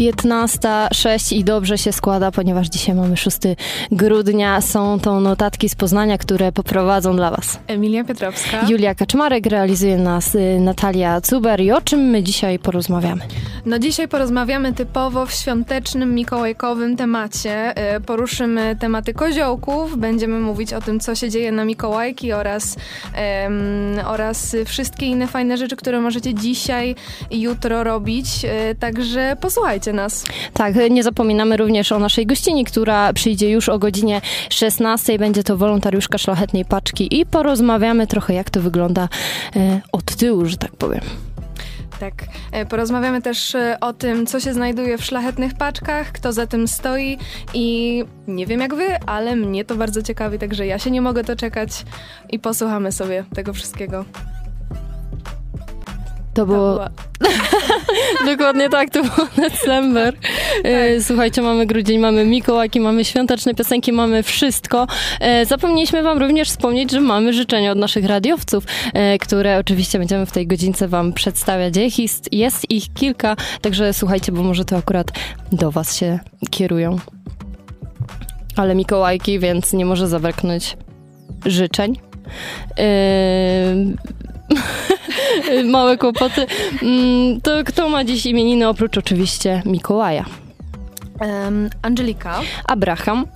15.06 i dobrze się składa, ponieważ dzisiaj mamy 6 grudnia. Są to notatki z Poznania, które poprowadzą dla Was Emilia Piotrowska. Julia Kaczmarek, realizuje nas y, Natalia Cuber i o czym my dzisiaj porozmawiamy? No dzisiaj porozmawiamy typowo w świątecznym, mikołajkowym temacie. Y, Poruszymy tematy koziołków, będziemy mówić o tym, co się dzieje na Mikołajki oraz, em, oraz wszystkie inne fajne rzeczy, które możecie dzisiaj i jutro robić. Y, Także posłuchajcie nas. Tak, nie zapominamy również o naszej gościni, która przyjdzie już o godzinie 16. Będzie to wolontariuszka szlachetnej paczki i porozmawiamy trochę, jak to wygląda e, od tyłu, że tak powiem. Tak. E, Porozmawiamy też e, o tym, co się znajduje w szlachetnych paczkach, kto za tym stoi i nie wiem jak wy, ale mnie to bardzo ciekawi, także ja się nie mogę doczekać i posłuchamy sobie tego wszystkiego. To było dokładnie tak, to było December. E, Słuchajcie, mamy grudzień, mamy Mikołajki, mamy świąteczne piosenki, mamy wszystko. E, Zapomnieliśmy wam również wspomnieć, że mamy życzenia od naszych radiowców, e, które oczywiście będziemy w tej godzince wam przedstawiać. Jest, jest ich kilka, także słuchajcie, bo może to akurat do was się kierują. Ale Mikołajki, więc nie może zabraknąć życzeń. Yy, Małe kłopoty. Mm, To kto ma dziś imieniny oprócz oczywiście Mikołaja? Em, Angelika, Abraham,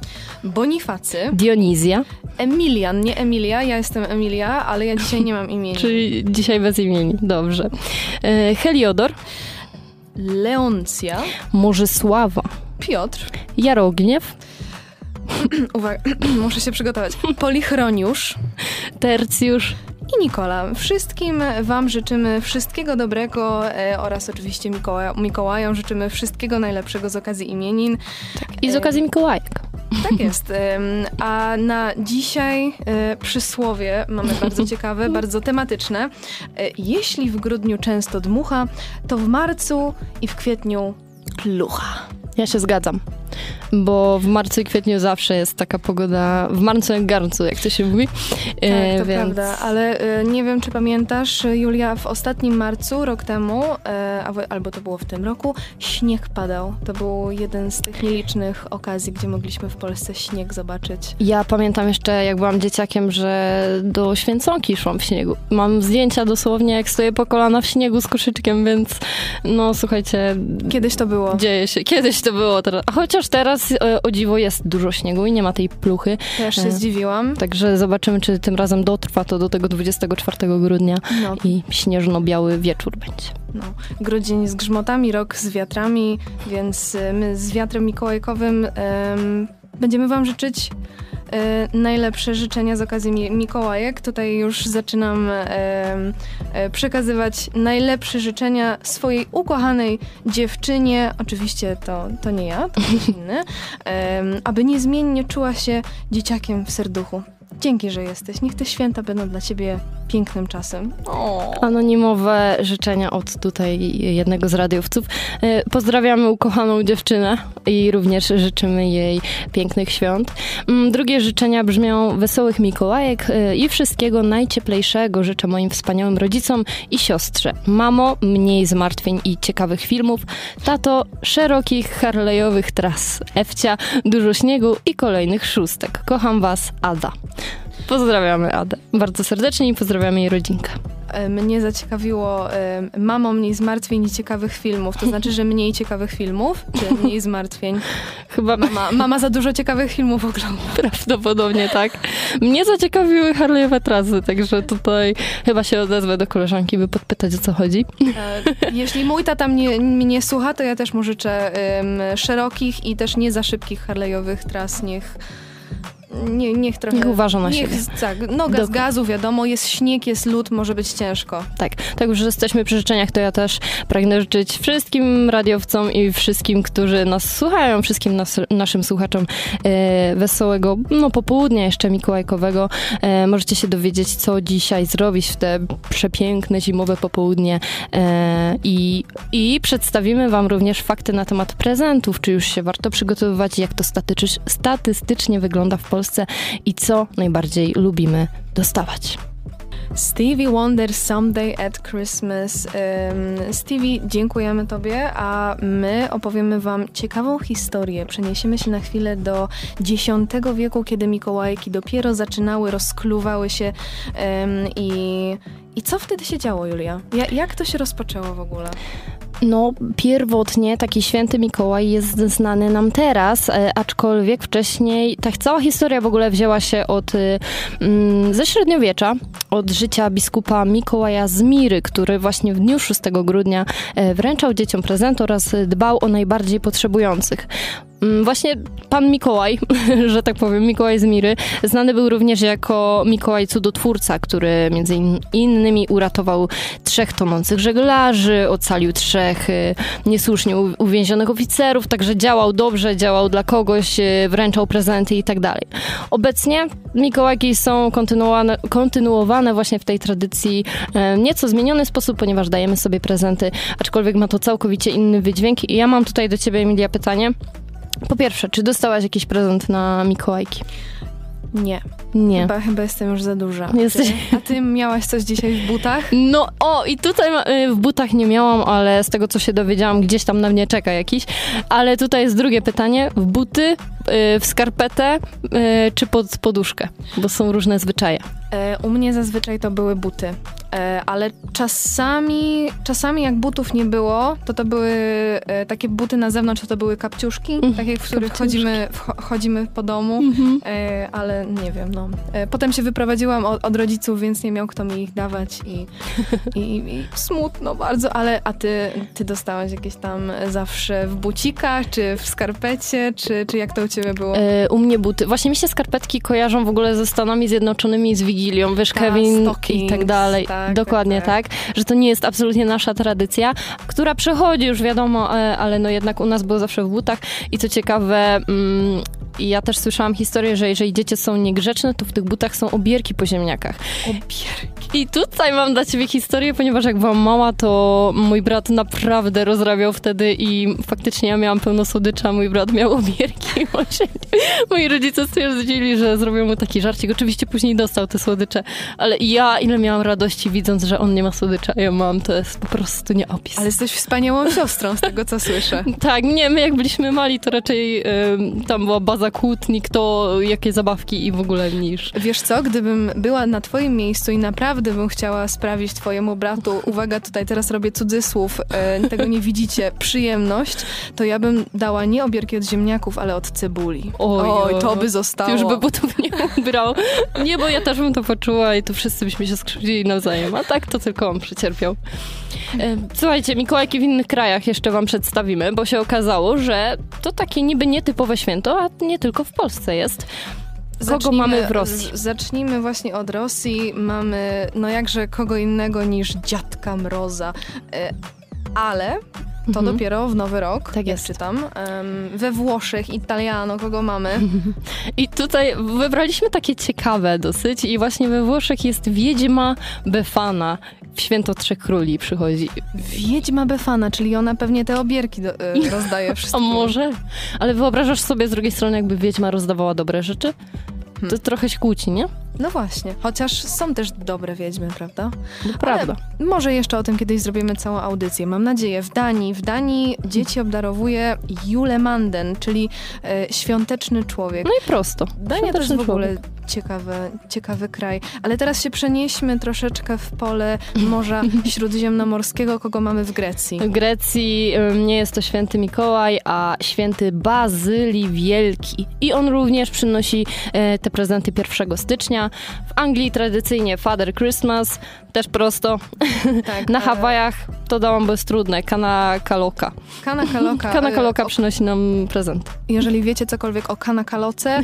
Bonifacy, Dionizja, Emilian, nie Emilia, ja jestem Emilia, ale ja dzisiaj nie mam imienia. czyli dzisiaj bez imieni, dobrze. E, Heliodor, Leoncja, Morzysława, Piotr, Jarogniew, uwaga, muszę się przygotować, Polichroniusz, Tercjusz, i Nikola. Wszystkim Wam życzymy wszystkiego dobrego e, oraz oczywiście Mikołaja, Mikołajom życzymy wszystkiego najlepszego z okazji imienin. i z okazji Mikołajek. Tak jest. A na dzisiaj e, przysłowie mamy bardzo ciekawe, bardzo tematyczne. E, Jeśli w grudniu często dmucha, to w marcu i w kwietniu plucha. Ja się zgadzam, bo w marcu i kwietniu zawsze jest taka pogoda, w marcu jak garncu, jak to się mówi. E, Tak, to więc- prawda, ale e, nie wiem, czy pamiętasz, e, Julia, w ostatnim marcu, rok temu, e, albo- to było w tym roku, śnieg padał. To był jeden z tych nielicznych okazji, gdzie mogliśmy w Polsce śnieg zobaczyć. Ja pamiętam jeszcze, jak byłam dzieciakiem, że do święconki szłam w śniegu. Mam zdjęcia dosłownie, jak stoję po kolana w śniegu z koszyczkiem, więc no słuchajcie, Kiedyś to było. dzieje się. Kiedyś to było, teraz. a chociaż teraz e, o dziwo jest dużo śniegu i nie ma tej pluchy, Też się E. zdziwiłam. także zobaczymy, czy tym razem dotrwa to do tego 24 grudnia No, i śnieżno-biały wieczór będzie. no. Grudzień z grzmotami, rok z wiatrami, więc e, my z wiatrem mikołajkowym będziemy wam życzyć e, najlepsze życzenia z okazji Mi- Mikołajek. Tutaj już zaczynam em, e, przekazywać najlepsze życzenia swojej ukochanej dziewczynie. Oczywiście to, to nie ja, to ktoś inny. Aby niezmiennie czuła się dzieciakiem w serduchu. Dzięki, że jesteś. Niech te święta będą dla ciebie pięknym czasem. Anonimowe życzenia od tutaj jednego z radiowców. E, Pozdrawiamy ukochaną dziewczynę i również życzymy jej pięknych świąt. Mm, Drugie życzenia brzmią wesołych Mikołajek e, i wszystkiego najcieplejszego życzę moim wspaniałym rodzicom i siostrze. Mamo, mniej zmartwień i ciekawych filmów. Tato, szerokich harlejowych tras. Ewcia, dużo śniegu i kolejnych szóstek. Kocham was, Ada. Pozdrawiamy Adę bardzo serdecznie i pozdrawiamy jej rodzinkę. E, Mnie zaciekawiło e, mamo mniej zmartwień i ciekawych filmów. To znaczy, że mniej ciekawych filmów, czy mniej zmartwień? Chyba Mama, mama za dużo ciekawych filmów ogląda. prawdopodobnie tak. Mnie zaciekawiły Harley'owe trasy, także tutaj chyba się odezwę do koleżanki, by podpytać o co chodzi. E, Jeśli mój tata mnie, mnie słucha, to ja też mu życzę em, szerokich i też nie za szybkich Harley'owych tras. Niech, nie, niech trochę... Niech uważa na niech, siebie. Tak, noga z Dok- gazu, wiadomo, jest śnieg, jest lód, może być ciężko. Tak, tak już jesteśmy przy życzeniach, to ja też pragnę życzyć wszystkim radiowcom i wszystkim, którzy nas słuchają, wszystkim nas, naszym słuchaczom e, wesołego no, popołudnia jeszcze mikołajkowego. E, możecie się dowiedzieć, co dzisiaj zrobić w te przepiękne zimowe popołudnie e, i, i przedstawimy wam również fakty na temat prezentów, czy już się warto przygotowywać, jak to statycz, statystycznie wygląda w Polsce i co najbardziej lubimy dostawać. Stevie Wonder Someday at Christmas. Stevie, dziękujemy Tobie, a my opowiemy Wam ciekawą historię. Przeniesiemy się na chwilę do X wieku, kiedy Mikołajki dopiero zaczynały, rozkluwały się i, i co wtedy się działo, Julia? Ja, jak to się rozpoczęło w ogóle? No, pierwotnie taki święty Mikołaj jest znany nam teraz, e, aczkolwiek wcześniej ta cała historia w ogóle wzięła się od e, mm, ze średniowiecza, od życia biskupa Mikołaja z Miry, który właśnie w dniu 6 grudnia e, wręczał dzieciom prezent oraz dbał o najbardziej potrzebujących. Mm, właśnie pan Mikołaj, że tak powiem, Mikołaj z Miry, znany był również jako Mikołaj Cudotwórca, który między innymi uratował trzech tonących żeglarzy, ocalił trzech y, niesłusznie uwięzionych oficerów, także działał dobrze, działał dla kogoś, y, wręczał prezenty i tak dalej. Obecnie Mikołajki są kontynuowane, kontynuowane właśnie w tej tradycji y, nieco zmieniony sposób, ponieważ dajemy sobie prezenty, aczkolwiek ma to całkowicie inny wydźwięk. I ja mam tutaj do ciebie, Emilia, pytanie. Po pierwsze, czy dostałaś jakiś prezent na Mikołajki? Nie. Nie. Chyba, chyba jestem już za duża. Jesteś... A ty miałaś coś dzisiaj w butach? No, o, i tutaj y, w butach nie miałam, ale z tego, co się dowiedziałam, gdzieś tam na mnie czeka jakiś. Ale tutaj jest drugie pytanie. W buty, w skarpetę, y, czy pod poduszkę? Bo są różne zwyczaje. E, u mnie zazwyczaj to były buty. E, ale czasami, czasami jak butów nie było, to to były e, takie buty na zewnątrz, to, to były kapciuszki, mm, takie, w których chodzimy, chodzimy po domu, mm -hmm. ale nie wiem, no. Potem się wyprowadziłam od, od, rodziców, więc nie miał kto mi ich dawać i, i, i, smutno bardzo, ale a ty, ty dostałaś jakieś tam zawsze w bucikach, czy w skarpecie, czy, czy jak to u ciebie było? u mnie buty. Właśnie mi się skarpetki kojarzą w ogóle ze Stanami Zjednoczonymi, z Wigilią, wiesz, Ta, Kevin i tak dalej. Tak tak, dokładnie tak, tak, że to nie jest absolutnie nasza tradycja, która przechodzi już wiadomo, e, ale no jednak u nas było zawsze w butach i co ciekawe, mm, i ja też słyszałam historię, że jeżeli dzieci są niegrzeczne, to w tych butach są obierki po ziemniakach. Obierki. I tutaj mam dla ciebie historię, ponieważ jak byłam mała, to mój brat naprawdę rozrabiał wtedy i faktycznie ja miałam pełno słodycza, mój brat miał obierki. Moi rodzice stwierdzili, że zrobią mu taki żarcik. Oczywiście później dostał te słodycze, ale ja ile miałam radości widząc, że on nie ma słodycza, ja mam, to jest po prostu nieopis. Ale jesteś wspaniałą siostrą z tego, co słyszę. tak, nie, my jak byliśmy mali, to raczej y, tam była baza kłótni, kto jakie zabawki i w ogóle niż. Wiesz co, gdybym była na twoim miejscu i naprawdę bym chciała sprawić twojemu bratu, uwaga, tutaj teraz robię cudzysłów, y, tego nie widzicie, przyjemność, to ja bym dała nie obierki od ziemniaków, ale od cebuli. Oj, Oj to by zostało. Już by butów nie ubrał. Nie, bo ja też bym to poczuła i tu wszyscy byśmy się skrzywdzili nawzajem, a tak to tylko on przecierpiał. E, słuchajcie, Mikołajki w innych krajach jeszcze wam przedstawimy, bo się okazało, że to takie niby nietypowe święto, a nie tylko w Polsce jest. Kogo zacznijmy, mamy w Rosji? Zacznijmy właśnie od Rosji. Mamy, no jakże kogo innego niż Dziadka Mroza. E, ale to mhm. dopiero w nowy rok, tak jest. czytam. Um, we Włoszech, Italiano, kogo mamy? I tutaj wybraliśmy takie ciekawe dosyć i właśnie we Włoszech jest Wiedźma Befana. W Święto Trzech Króli przychodzi. Wiedźma Befana, czyli ona pewnie te obierki do, y, rozdaje wszystkim. A może? Ale wyobrażasz sobie z drugiej strony, jakby Wiedźma rozdawała dobre rzeczy? To hmm. trochę się kłóci, nie? No właśnie, chociaż są też dobre wiedźmy, prawda? No prawda. Ale może jeszcze o tym kiedyś zrobimy całą audycję. Mam nadzieję. W Danii, w Danii dzieci obdarowuje julemanden, czyli e, świąteczny człowiek. No i prosto. Dania to jest w ogóle ciekawy, ciekawy kraj. Ale teraz się przenieśmy troszeczkę w pole Morza Śródziemnomorskiego, kogo mamy w Grecji. W Grecji nie jest to święty Mikołaj, a święty Bazylii Wielki. I on również przynosi e, te prezenty 1 stycznia. W Anglii tradycyjnie Father Christmas, też prosto. Tak, Na Hawajach to dałam bez trudne, Kana Kaloka. Kana Kaloka. Kana Kaloka przynosi nam prezent. Jeżeli wiecie cokolwiek o Kana Kaloce,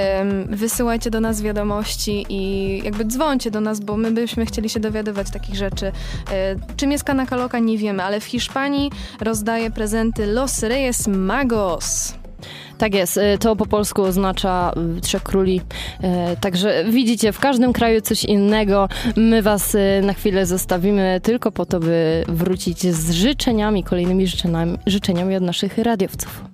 wysyłajcie do nas wiadomości i jakby dzwońcie do nas, bo my byśmy chcieli się dowiadywać takich rzeczy. E, czym jest Kana Kaloka nie wiemy, ale w Hiszpanii rozdaje prezenty Los Reyes Magos. Tak jest, y, to po polsku oznacza y, Trzech Króli. Y, także widzicie, w każdym kraju coś innego. My was na chwilę zostawimy tylko po to, by wrócić z życzeniami, kolejnymi życzeniami, życzeniami od naszych radiowców.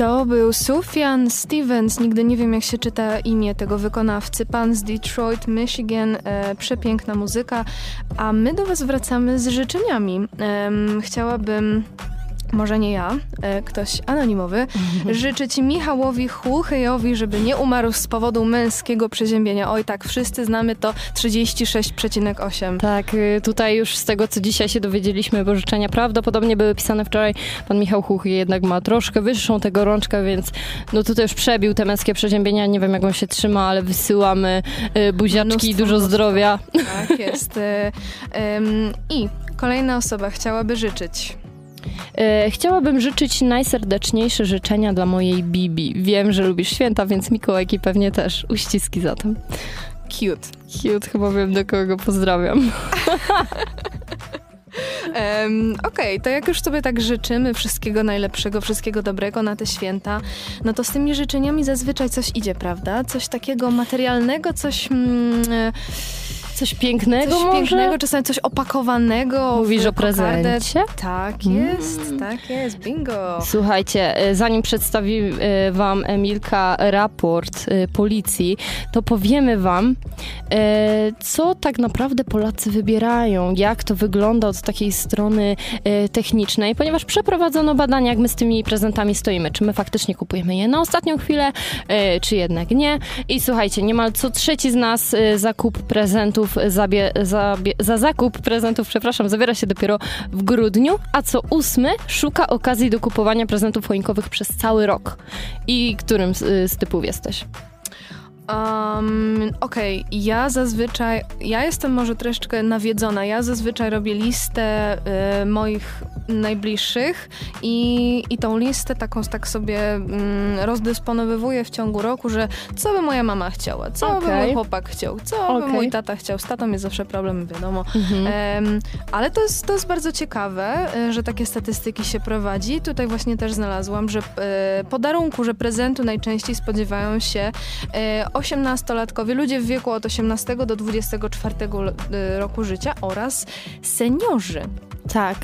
To był Sufjan Stevens, nigdy nie wiem jak się czyta imię tego wykonawcy, pan z Detroit, Michigan, e, przepiękna muzyka, a my do was wracamy z życzeniami. E, chciałabym może nie ja, e, ktoś anonimowy, życzyć Michałowi Chłuchyjowi, żeby nie umarł z powodu męskiego przeziębienia. Oj tak, wszyscy znamy to 36,8. Tak, y, tutaj już z tego, co dzisiaj się dowiedzieliśmy, bo życzenia prawdopodobnie były pisane wczoraj. Pan Michał Chuchy jednak ma troszkę wyższą tego rączkę, więc no tutaj już przebił te męskie przeziębienia. Nie wiem, jak on się trzyma, ale wysyłamy y, buziaczki i dużo mnóstwo. zdrowia. Tak jest. Em, I kolejna osoba chciałaby życzyć. E, Chciałabym życzyć najserdeczniejsze życzenia dla mojej Bibi. Wiem, że lubisz święta, więc Mikołajki pewnie też. Uściski zatem. Cute. Cute, chyba wiem, do kogo pozdrawiam. Em, Okej, to jak już sobie tak życzymy wszystkiego najlepszego, wszystkiego dobrego na te święta, no to z tymi życzeniami zazwyczaj coś idzie, prawda? Coś takiego materialnego, coś, mm, e, Coś pięknego coś może? pięknego, czasami coś opakowanego. Mówisz o prezencie? Tak Mm. jest, tak jest, bingo. Słuchajcie, e, zanim przedstawi e, wam Emilka raport e, policji, to powiemy wam, co tak naprawdę Polacy wybierają, jak to wygląda od takiej strony technicznej, ponieważ przeprowadzono badania, jak my z tymi prezentami stoimy. Czy my faktycznie kupujemy je na ostatnią chwilę, czy jednak nie. I słuchajcie, niemal co trzeci z nas zakup prezentów, zabie, zabie, za zakup prezentów, przepraszam, zabiera się dopiero w grudniu, a co ósmy szuka okazji do kupowania prezentów choinkowych przez cały rok. I którym z, z typów jesteś? Um, Okej, ja zazwyczaj, ja jestem może troszeczkę nawiedzona, ja zazwyczaj robię listę y, moich najbliższych i, i tą listę taką tak sobie mm, rozdysponowywuję w ciągu roku, że co by moja mama chciała, co by Okej. mój chłopak chciał, co by Okej. mój tata chciał. Z tatą jest zawsze problem, wiadomo. Mhm. Em, ale to jest, to jest bardzo ciekawe, e, że takie statystyki się prowadzi. Tutaj właśnie też znalazłam, że e, podarunku, że prezentu najczęściej spodziewają się e, 18-latkowie, ludzie w wieku od 18 do 24 l- e, roku życia oraz seniorzy. Tak.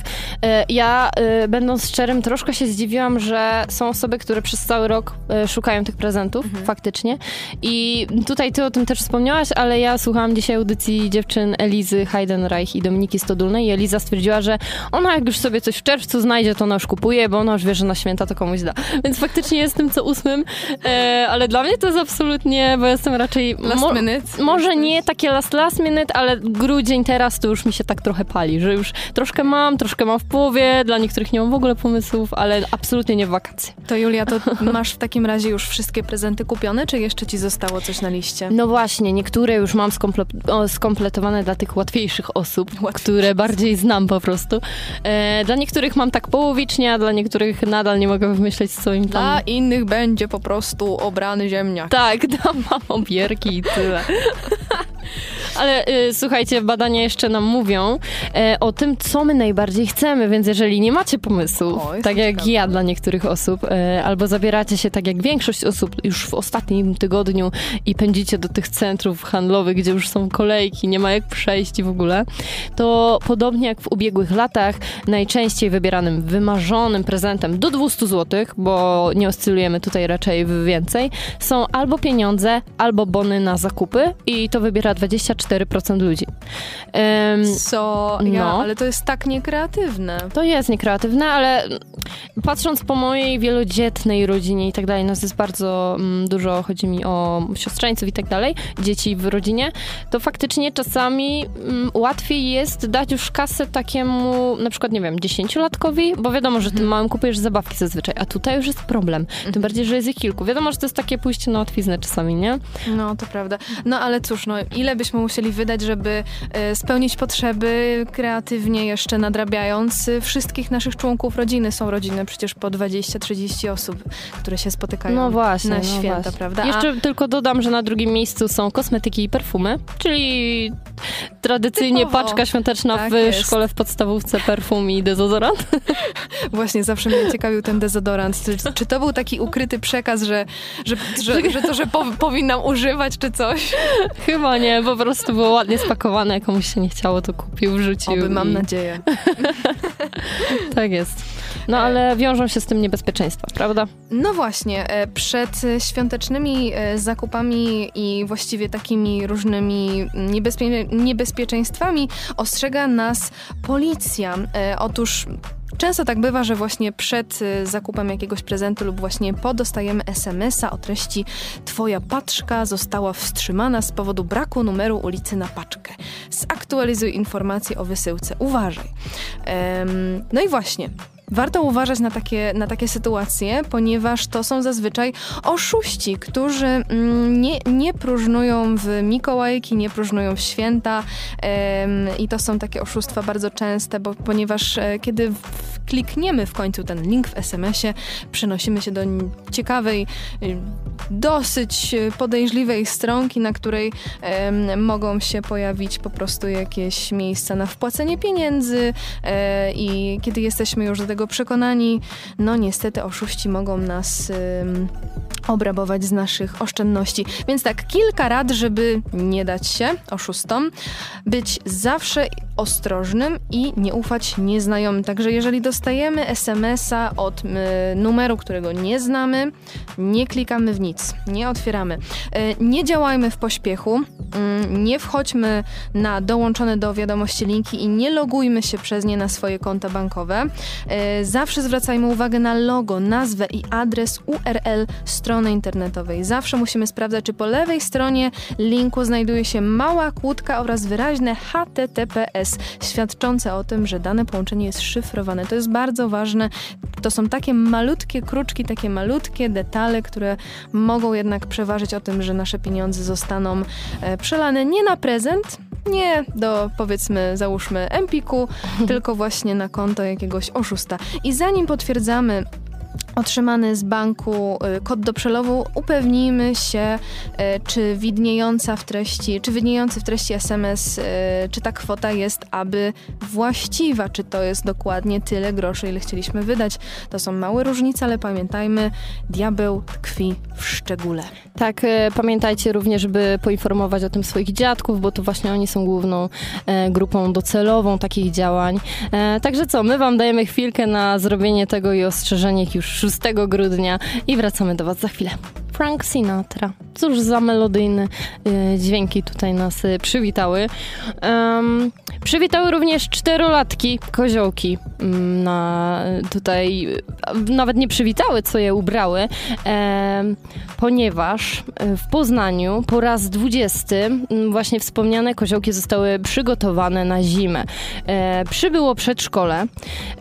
E, Ja, e, będąc szczerym, troszkę się zdziwiłam, że są osoby, które przez cały rok e, szukają tych prezentów, Mhm. faktycznie. I tutaj ty o tym też wspomniałaś, ale ja słuchałam dzisiaj audycji dziewczyn Elizy Heidenreich i Dominiki Stodulnej i Eliza stwierdziła, że ona jak już sobie coś w czerwcu znajdzie, to ona już kupuje, bo ona już wie, że na święta to komuś da. Więc faktycznie jestem co ósmym, ale dla mnie to jest absolutnie, bo jestem raczej... Last mo- minute. może nie takie last, last minute, ale grudzień teraz to już mi się tak trochę pali, że już troszkę mam, troszkę mam w połowie, dla niektórych nie mam w ogóle pomysłów, ale absolutnie nie w wakacje. To Julia, to masz w takim razie już wszystkie prezenty kupione, czy jeszcze ci zostało coś na liście? No właśnie, niektóre już mam skomple- o, skompletowane dla tych łatwiejszych osób, które bardziej znam po prostu. E, dla niektórych mam tak połowicznie, a dla niektórych nadal nie mogę wymyśleć, co im tam... Dla innych będzie po prostu obrany ziemniak. Tak, dam mam obierki i tyle. Ale y, słuchajcie, badania jeszcze nam mówią e, o tym, co my najbardziej chcemy, więc jeżeli nie macie pomysłów, tak jak ciekawa. ja dla niektórych osób, e, albo zabieracie się tak jak większość osób już w ostatnim tygodniu i pędzicie do tych centrów handlowych, gdzie już są kolejki, nie ma jak przejść w ogóle, to podobnie jak w ubiegłych latach, najczęściej wybieranym wymarzonym prezentem do 200 zł, bo nie oscylujemy tutaj raczej w więcej, są albo pieniądze, albo bony na zakupy i to wybiera 24% ludzi. Em, Co? Ja, No. ale to jest tak niekreatywne. to jest niekreatywne, ale patrząc po mojej wielodzietnej rodzinie i tak dalej, nas jest bardzo mm, dużo, chodzi mi o siostrzeńców i tak dalej, dzieci w rodzinie, to faktycznie czasami mm, łatwiej jest dać już kasę takiemu, na przykład, nie wiem, dziesięciolatkowi, bo wiadomo, że tym małym kupujesz zabawki zazwyczaj, a tutaj już jest problem. Tym bardziej, że jest ich kilku. Wiadomo, że to jest takie pójście na łatwiznę czasami, nie? No, to prawda. No, ale cóż, no, ile byśmy musieli wydać, żeby e, spełnić potrzeby kreatywnie jeszcze nadrabiając e, wszystkich naszych członków rodziny. Są rodziny przecież po 20-30 osób, które się spotykają No właśnie. na no święta, właśnie. prawda? A- Jeszcze tylko dodam, że na drugim miejscu są kosmetyki i perfumy, czyli tradycyjnie Typowo. paczka świąteczna Tak w jest. szkole w podstawówce, perfum i dezodorant. Właśnie zawsze mnie ciekawił ten dezodorant. Czy, czy to był taki ukryty przekaz, że, że, że, że to, że po, powinnam używać, czy coś? Chyba nie, po prostu było ładnie spakowane, komuś się nie chciało, to kupił, wrzucił. Oby, mam nadzieję. Tak jest. No ale wiążą się z tym niebezpieczeństwa, prawda? No właśnie, e, przed świątecznymi e, zakupami i właściwie takimi różnymi niebezpie niebezpieczeństwami ostrzega nas policja. E, otóż Często tak bywa, że właśnie przed zakupem jakiegoś prezentu lub właśnie po dostajemy SMS-a o treści Twoja paczka została wstrzymana z powodu braku numeru ulicy na paczkę. Zaktualizuj informacje o wysyłce. Uważaj. no i właśnie, Warto uważać na takie, na takie sytuacje, ponieważ to są zazwyczaj oszuści, którzy mm, nie, nie próżnują w Mikołajki, nie próżnują w święta i to są takie oszustwa bardzo częste, bo ponieważ e, kiedy klikniemy w końcu ten link w SMS-ie, przenosimy się do ciekawej, y, dosyć podejrzliwej stronki, na której mogą się pojawić po prostu jakieś miejsca na wpłacenie pieniędzy e, i kiedy jesteśmy już do tego przekonani, no niestety oszuści mogą nas ym, obrabować z naszych oszczędności. Więc tak, kilka rad, żeby nie dać się oszustom, być zawsze ostrożnym i nie ufać nieznajomym. Także jeżeli dostajemy SMS-a od y, numeru, którego nie znamy, nie klikamy w nic, nie otwieramy. Y, nie działajmy w pośpiechu, y, nie wchodźmy na dołączone do wiadomości linki i nie logujmy się przez nie na swoje konta bankowe. Zawsze zwracajmy uwagę na logo, nazwę i adres URL strony internetowej. Zawsze musimy sprawdzać, czy po lewej stronie linku znajduje się mała kłódka oraz wyraźne HTTPS, świadczące o tym, że dane połączenie jest szyfrowane. To jest bardzo ważne. To są takie malutkie kruczki, takie malutkie detale, które mogą jednak przeważyć o tym, że nasze pieniądze zostaną e, przelane nie na prezent, nie do powiedzmy, załóżmy Empiku, tylko właśnie na konto jakiegoś oszusta. I zanim potwierdzamy otrzymany z banku y, kod do przelewu, upewnijmy się, y, czy widniejąca w treści, czy widniejący w treści SMS, y, czy ta kwota jest aby właściwa, czy to jest dokładnie tyle groszy, ile chcieliśmy wydać. To są małe różnice, ale pamiętajmy, diabeł tkwi w szczególe. Tak, pamiętajcie również, by poinformować o tym swoich dziadków, bo to właśnie oni są główną e, grupą docelową takich działań. E, także co, my wam dajemy chwilkę na zrobienie tego i ostrzeżenie już 6 grudnia i wracamy do Was za chwilę. Frank Sinatra. Cóż za melodyjne y, dźwięki tutaj nas y, przywitały. Um, przywitały również czterolatki koziołki. Um, na, tutaj y, nawet nie przywitały, co je ubrały, um, ponieważ w Poznaniu po raz dwudziesty właśnie wspomniane koziołki zostały przygotowane na zimę. E, przybyło przedszkole,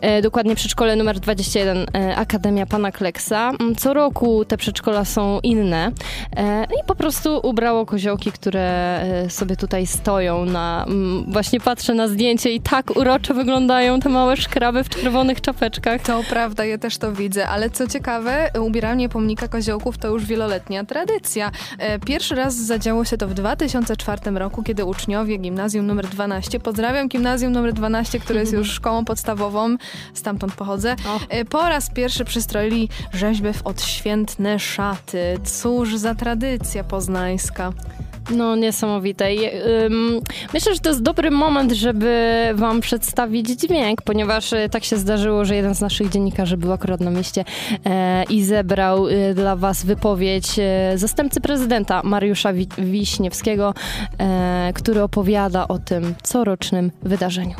e, dokładnie przedszkole numer 21 e, Akademia Pana Kleksa. Co roku te przedszkola są inne. E, I po prostu ubrało koziołki, które e, sobie tutaj stoją na... Właśnie patrzę na zdjęcie i tak uroczo wyglądają te małe szkraby w czerwonych czapeczkach. To prawda, ja też to widzę, ale co ciekawe, ubieranie pomnika koziołków to już wieloletnia tradycja. E, pierwszy raz zadziało się to w 2004 roku, kiedy uczniowie gimnazjum numer 12, pozdrawiam gimnazjum numer 12, które jest już szkołą podstawową, stamtąd pochodzę, po raz pierwszy przystroili rzeźbę w odświętne szaty. Cóż za tradycja poznańska. No, niesamowite. Myślę, że to jest dobry moment, żeby Wam przedstawić dźwięk, ponieważ e, tak się zdarzyło, że jeden z naszych dziennikarzy był akurat na mieście e, i zebrał e, dla Was wypowiedź zastępcy prezydenta Mariusza Wiśniewskiego, który opowiada o tym corocznym wydarzeniu.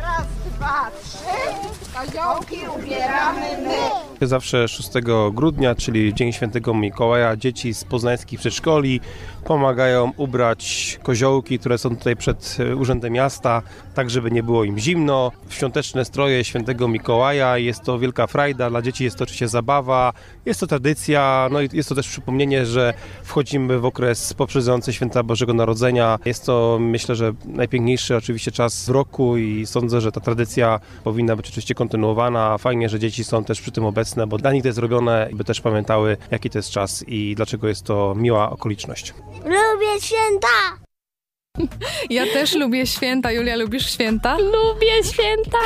Raz, dwa, trzy, koziołki ubieramy my. Zawsze 6 grudnia, czyli Dzień Świętego Mikołaja, dzieci z poznańskich przedszkoli pomagają ubrać koziołki, które są tutaj przed e, Urzędem Miasta, tak żeby nie było im zimno. Świąteczne stroje Świętego Mikołaja, jest to wielka frajda, dla dzieci jest to oczywiście zabawa, jest to tradycja, no i jest to też przypomnienie, że wchodzimy w okres poprzedzający Święta Bożego Narodzenia. Jest to myślę, że najpiękniejszy oczywiście czas w roku i sądzę, że ta tradycja powinna być oczywiście kontynuowana. Fajnie, że dzieci są też przy tym obecne bo dla nich to jest zrobione, by też pamiętały, jaki to jest czas i dlaczego jest to miła okoliczność. Lubię święta! Ja też lubię święta. Julia, lubisz święta? Lubię święta!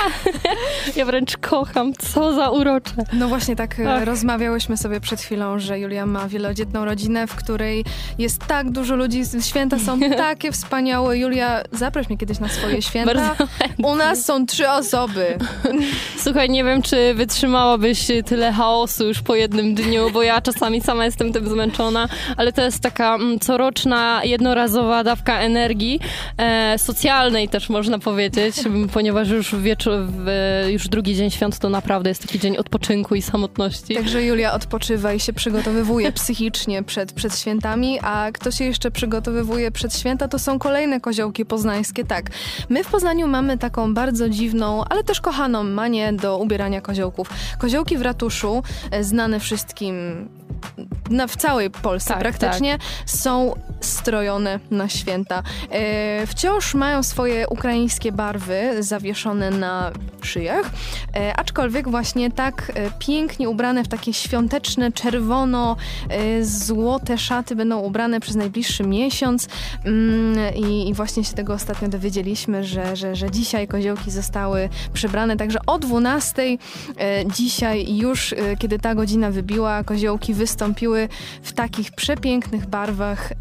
Ja wręcz kocham, co za urocze. No właśnie tak e, Ach. rozmawiałyśmy sobie przed chwilą, że Julia ma wielodzietną rodzinę, w której jest tak dużo ludzi. Święta są takie wspaniałe. Julia, zaproś mnie kiedyś na swoje święta. Bardzo U nas są trzy osoby. Słuchaj, nie wiem, czy wytrzymałabyś tyle chaosu już po jednym dniu, bo ja czasami sama jestem tym zmęczona, ale to jest taka mm, coroczna, jednorazowa dawka energii, e, socjalnej też można powiedzieć, ponieważ już wieczór, w, już drugi dzień świąt to naprawdę jest taki dzień odpoczynku i samotności. Także Julia odpoczywa i się przygotowywuje psychicznie przed, przed świętami, a kto się jeszcze przygotowywuje przed święta, to są kolejne koziołki poznańskie. Tak, my w Poznaniu mamy taką bardzo dziwną, ale też kochaną manię do ubierania koziołków. Koziołki w ratuszu, e, znane wszystkim na, w całej Polsce Tak, praktycznie, są strojone na święta. E, wciąż mają swoje ukraińskie barwy zawieszone na szyjach, e, aczkolwiek właśnie tak e, pięknie ubrane w takie świąteczne, czerwono, e, złote szaty będą ubrane przez najbliższy miesiąc. Mm, i, i właśnie się tego ostatnio dowiedzieliśmy, że, że, że dzisiaj koziołki zostały przybrane, także o 12 e, dzisiaj już, e, kiedy ta godzina wybiła, koziołki wystąpiły w takich przepięknych barwach.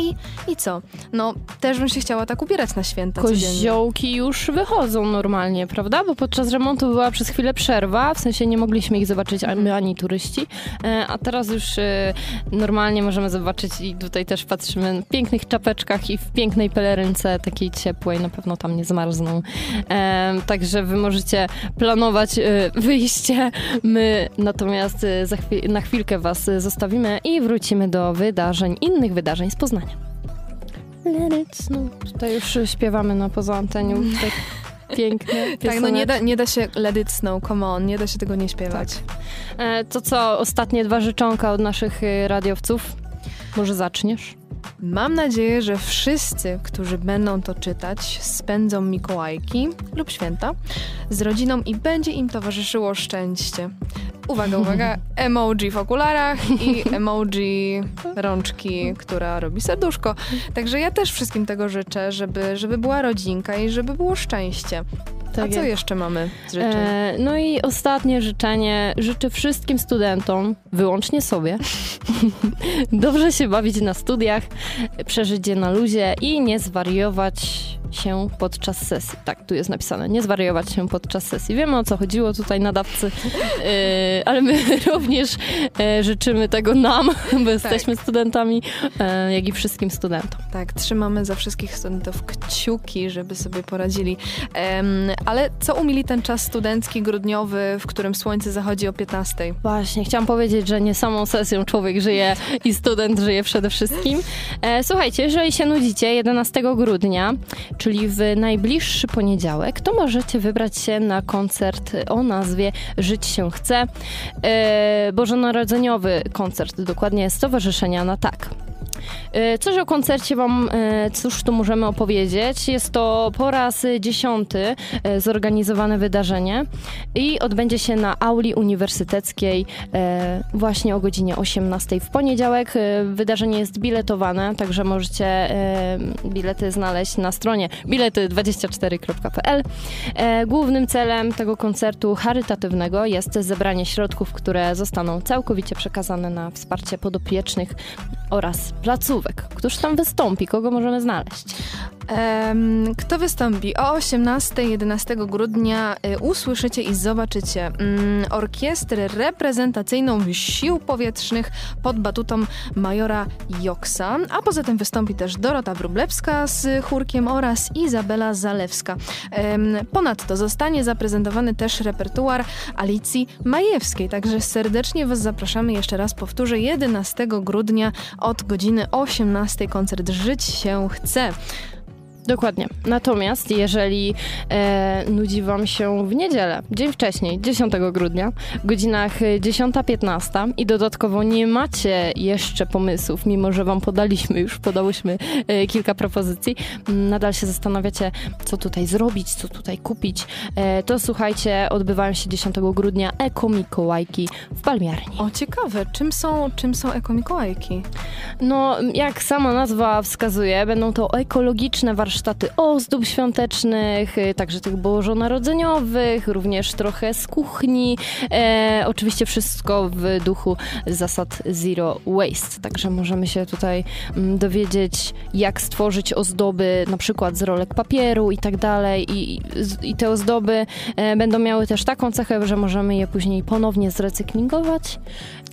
I, I co? No, też bym się chciała tak ubierać na święta codziennie. Koziołki już wychodzą normalnie, prawda? Bo podczas remontu była przez chwilę przerwa, w sensie nie mogliśmy ich zobaczyć ani, my, ani turyści, e, a teraz już e, normalnie możemy zobaczyć i tutaj też patrzymy w pięknych czapeczkach i w pięknej pelerynce, takiej ciepłej, na pewno tam nie zmarzną. E, Także wy możecie planować wyjście, my natomiast na chwilkę was zostawimy i wrócimy do wydarzeń, innych wydarzeń z Poznania. Let it snow. Tutaj już śpiewamy na poza anteniu. Tak pięknie. Tak, no nie da, nie da się let it snow, come on, nie da się tego nie śpiewać. E, To co, ostatnie dwa życzonka od naszych e, radiowców? Może zaczniesz? Mam nadzieję, że wszyscy, którzy będą to czytać, spędzą Mikołajki lub święta z rodziną i będzie im towarzyszyło szczęście. Uwaga, uwaga, emoji w okularach i emoji rączki, która robi serduszko. Także ja też wszystkim tego życzę, żeby, żeby była rodzinka i żeby było szczęście. A Tak co jest. jeszcze mamy z życzeń? E, no i ostatnie życzenie. Życzę wszystkim studentom, wyłącznie sobie, dobrze się bawić na studiach, przeżyć je na luzie i nie zwariować się podczas sesji. Tak, tu jest napisane, nie zwariować się podczas sesji. Wiemy o co chodziło tutaj nadawcy, e, ale my również e, życzymy tego nam, bo jesteśmy studentami, e, jak i wszystkim studentom. Tak, trzymamy za wszystkich studentów kciuki, żeby sobie poradzili. Ale co umili ten czas studencki, grudniowy, w którym słońce zachodzi o 15? Właśnie, chciałam powiedzieć, że nie samą sesją człowiek żyje i student żyje przede wszystkim. E, słuchajcie, jeżeli się nudzicie 11 grudnia, czyli w najbliższy poniedziałek, to możecie wybrać się na koncert o nazwie Żyć się chce. E, bożonarodzeniowy koncert, dokładnie Stowarzyszenia na tak. E, Coś o koncercie wam, e, cóż tu możemy opowiedzieć. Jest to po raz dziesiąty e, zorganizowane wydarzenie i odbędzie się na auli uniwersyteckiej właśnie o godzinie 18 w poniedziałek. Wydarzenie jest biletowane, także możecie bilety znaleźć na stronie bilety24.pl. E, Głównym celem tego koncertu charytatywnego jest zebranie środków, które zostaną całkowicie przekazane na wsparcie podopiecznych oraz placówek. Któż tam wystąpi? Kogo możemy znaleźć? Kto wystąpi? O 18-11 grudnia y, usłyszycie i zobaczycie mm, orkiestrę reprezentacyjną Sił Powietrznych pod batutą majora Joksa, a poza tym wystąpi też Dorota Wróblewska z chórkiem oraz Izabela Zalewska. Ponadto zostanie zaprezentowany też repertuar Alicji Majewskiej, także serdecznie Was zapraszamy, jeszcze raz powtórzę, 11 grudnia od godziny 18 koncert Żyć się chce. Dokładnie. Natomiast jeżeli e, nudzi Wam się w niedzielę, dzień wcześniej, 10 grudnia, w godzinach 10-15 i dodatkowo nie macie jeszcze pomysłów, mimo że Wam podaliśmy już, podałyśmy e, kilka propozycji, nadal się zastanawiacie, co tutaj zrobić, co tutaj kupić, e, to słuchajcie, odbywają się 10 grudnia Eko Mikołajki w Palmiarni. O, ciekawe, czym są, czym są ekomikołajki? No, jak sama nazwa wskazuje, będą to ekologiczne warsztaty ozdób świątecznych, y, także tych bożonarodzeniowych, również trochę z kuchni. E, oczywiście wszystko w duchu zasad Zero Waste. Także możemy się tutaj mm, dowiedzieć, jak stworzyć ozdoby, na przykład z rolek papieru i tak dalej. I, i te ozdoby e, będą miały też taką cechę, że możemy je później ponownie zrecyklingować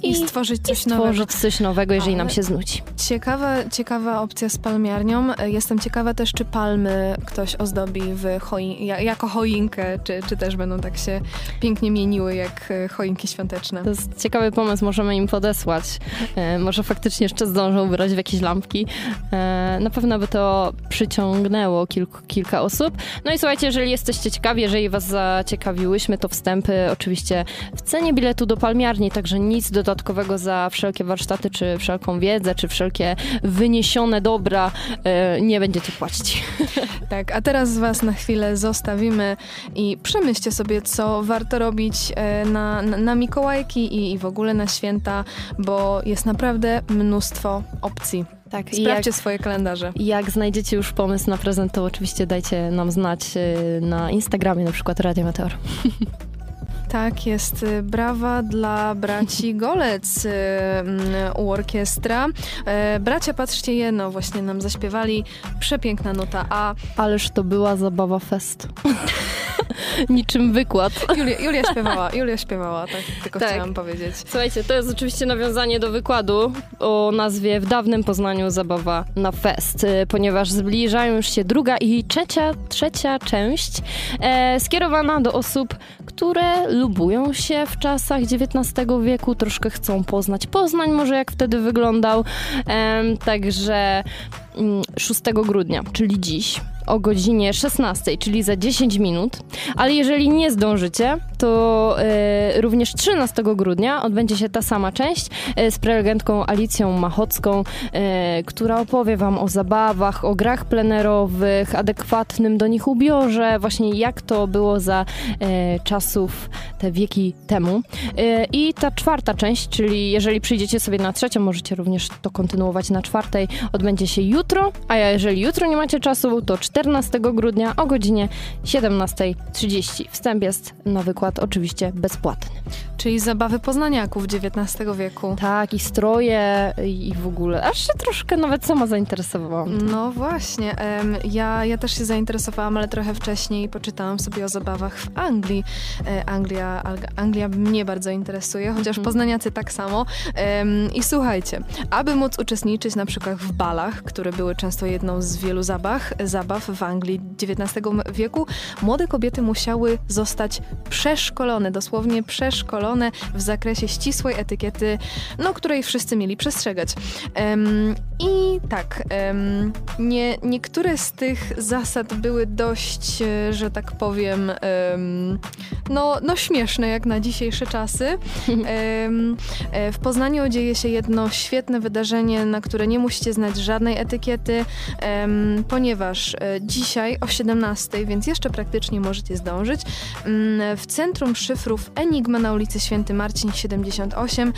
i, i stworzyć coś i stworzyć nowego. coś nowego, jeżeli Ale nam się znudzi. Ciekawa, ciekawa opcja z palmiarnią. Jestem ciekawa też, czy palmy ktoś ozdobi w choi jako choinkę, czy, czy też będą tak się pięknie mieniły jak e, choinki świąteczne. To jest ciekawy pomysł, możemy im podesłać. E, może faktycznie jeszcze zdążą wybrać w jakieś lampki. E, na pewno by to przyciągnęło kilku, kilka osób. No i słuchajcie, jeżeli jesteście ciekawi, jeżeli was zaciekawiłyśmy, to wstępy oczywiście w cenie biletu do palmiarni, także nic dodatkowego za wszelkie warsztaty, czy wszelką wiedzę, czy wszelkie wyniesione dobra e, nie będziecie płacić. Tak, a teraz was na chwilę zostawimy i przemyślcie sobie, co warto robić e, na, na, Mikołajki i, i w ogóle na święta, bo jest naprawdę mnóstwo opcji. Tak, Sprawdźcie jak, swoje kalendarze. Jak znajdziecie już pomysł na prezent, to oczywiście dajcie nam znać e, na Instagramie, na przykład Radio Meteor. Tak, jest y, brawa dla braci Golec y, mm, u orkiestra. E, bracia, patrzcie jedno, właśnie nam zaśpiewali. Przepiękna nota A. Ależ to była zabawa fest. Niczym wykład. Julia, Julia śpiewała, Julia śpiewała, tak tylko tak. chciałam powiedzieć. Słuchajcie, to jest oczywiście nawiązanie do wykładu o nazwie w dawnym Poznaniu zabawa na fest, y, ponieważ zbliżają już się druga i trzecia, trzecia część e, skierowana do osób, które lubują się w czasach XIX wieku, troszkę chcą poznać Poznań, może jak wtedy wyglądał. Także 6 mm, grudnia, czyli dziś, o godzinie 16, czyli za 10 minut. Ale jeżeli nie zdążycie, to e, również 13 grudnia odbędzie się ta sama część e, z prelegentką Alicją Machocką, e, która opowie Wam o zabawach, o grach plenerowych, adekwatnym do nich ubiorze, właśnie jak to było za czasów, te wieki temu. I ta czwarta część, czyli jeżeli przyjdziecie sobie na trzecią, możecie również to kontynuować na czwartej, odbędzie się jutro, a jeżeli jutro nie macie czasu, to 14 grudnia o godzinie 17.30. Wstęp jest na wykład oczywiście bezpłatny. Czyli zabawy poznaniaków XIX wieku. Tak, i stroje i w ogóle. Aż się troszkę nawet sama zainteresowałam. No właśnie. ja, ja też się zainteresowałam, ale trochę wcześniej poczytałam sobie o zabawach w Anglii. E, Anglia, Anglia mnie bardzo interesuje, chociaż mhm. poznaniacy tak samo. I słuchajcie, aby móc uczestniczyć na przykład w balach, które były często jedną z wielu zabaw, zabaw w Anglii XIX wieku, młode kobiety musiały zostać przeszkolone, dosłownie przeszkolone w zakresie ścisłej etykiety, no, której wszyscy mieli przestrzegać. Um, I tak, um, nie, niektóre z tych zasad były dość, e, że tak powiem, um, no, no śmieszne jak na dzisiejsze czasy. w Poznaniu dzieje się jedno świetne wydarzenie, na które nie musicie znać żadnej etykiety, ponieważ e, dzisiaj o 17, więc jeszcze praktycznie możecie zdążyć, mm, w Centrum Szyfrów Enigma na ulicy Święty Marcin 78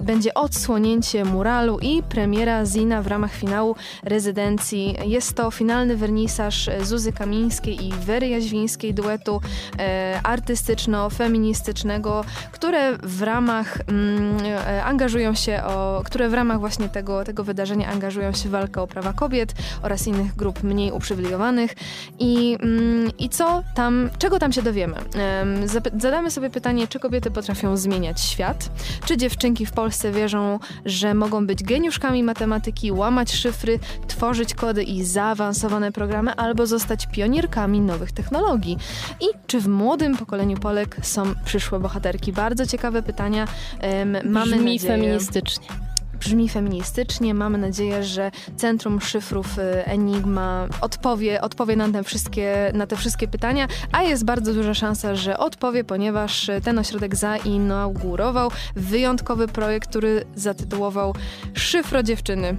będzie odsłonięcie muralu i premiera Zina w ramach finału rezydencji. Jest to finalny wernisaż Zuzy Kamińskiej i Wery Jaźwińskiej duetu e, artystyczno-feministycznego, które w ramach mm, e, angażują się o, które w ramach właśnie tego, tego wydarzenia angażują się w walkę o prawa kobiet oraz innych grup mniej uprzywilejowanych i, mm, i co tam, czego tam się dowiemy? Zadamy sobie pytanie, czy kobiety potrafią zmieniać świat, czy dziewczynki w Polsce wierzą, że mogą być geniuszkami matematyki, łamać szyfry, tworzyć kody i zaawansowane programy, albo zostać pionierkami nowych technologii. I czy w młodym pokoleniu Polek są przyszłe bohaterki? Bardzo ciekawe pytania. Mamy Brzmi nadzieję, feministycznie. Brzmi feministycznie. Mamy nadzieję, że Centrum Szyfrów y, Enigma odpowie, odpowie na te, wszystkie, na te wszystkie pytania, a jest bardzo duża szansa, że odpowie, ponieważ ten ośrodek zainaugurował wyjątkowy projekt, który zatytułował Szyfro Dziewczyny.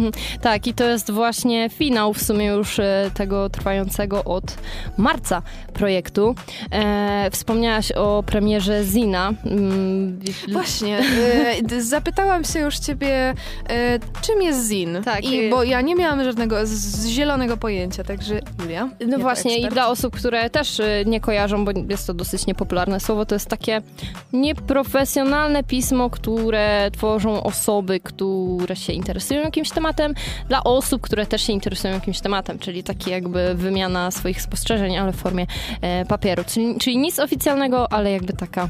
tak, i to jest właśnie finał w sumie już e, tego trwającego od marca projektu. E, wspomniałaś o premierze Zina. Mm, właśnie, e, zapytałam się już ciebie, e, czym jest Zin? Tak. I, bo ja nie miałam żadnego z, z zielonego pojęcia, także Julia. No właśnie, i dla osób, które też e, nie kojarzą, bo jest to dosyć niepopularne słowo, to jest takie nieprofesjonalne pismo, które tworzą osoby, które się interesują jakimś tematem, dla osób, które też się interesują jakimś tematem, czyli taki jakby wymiana swoich spostrzeżeń, ale w formie e, papieru. Czyli, czyli nic oficjalnego, ale jakby taka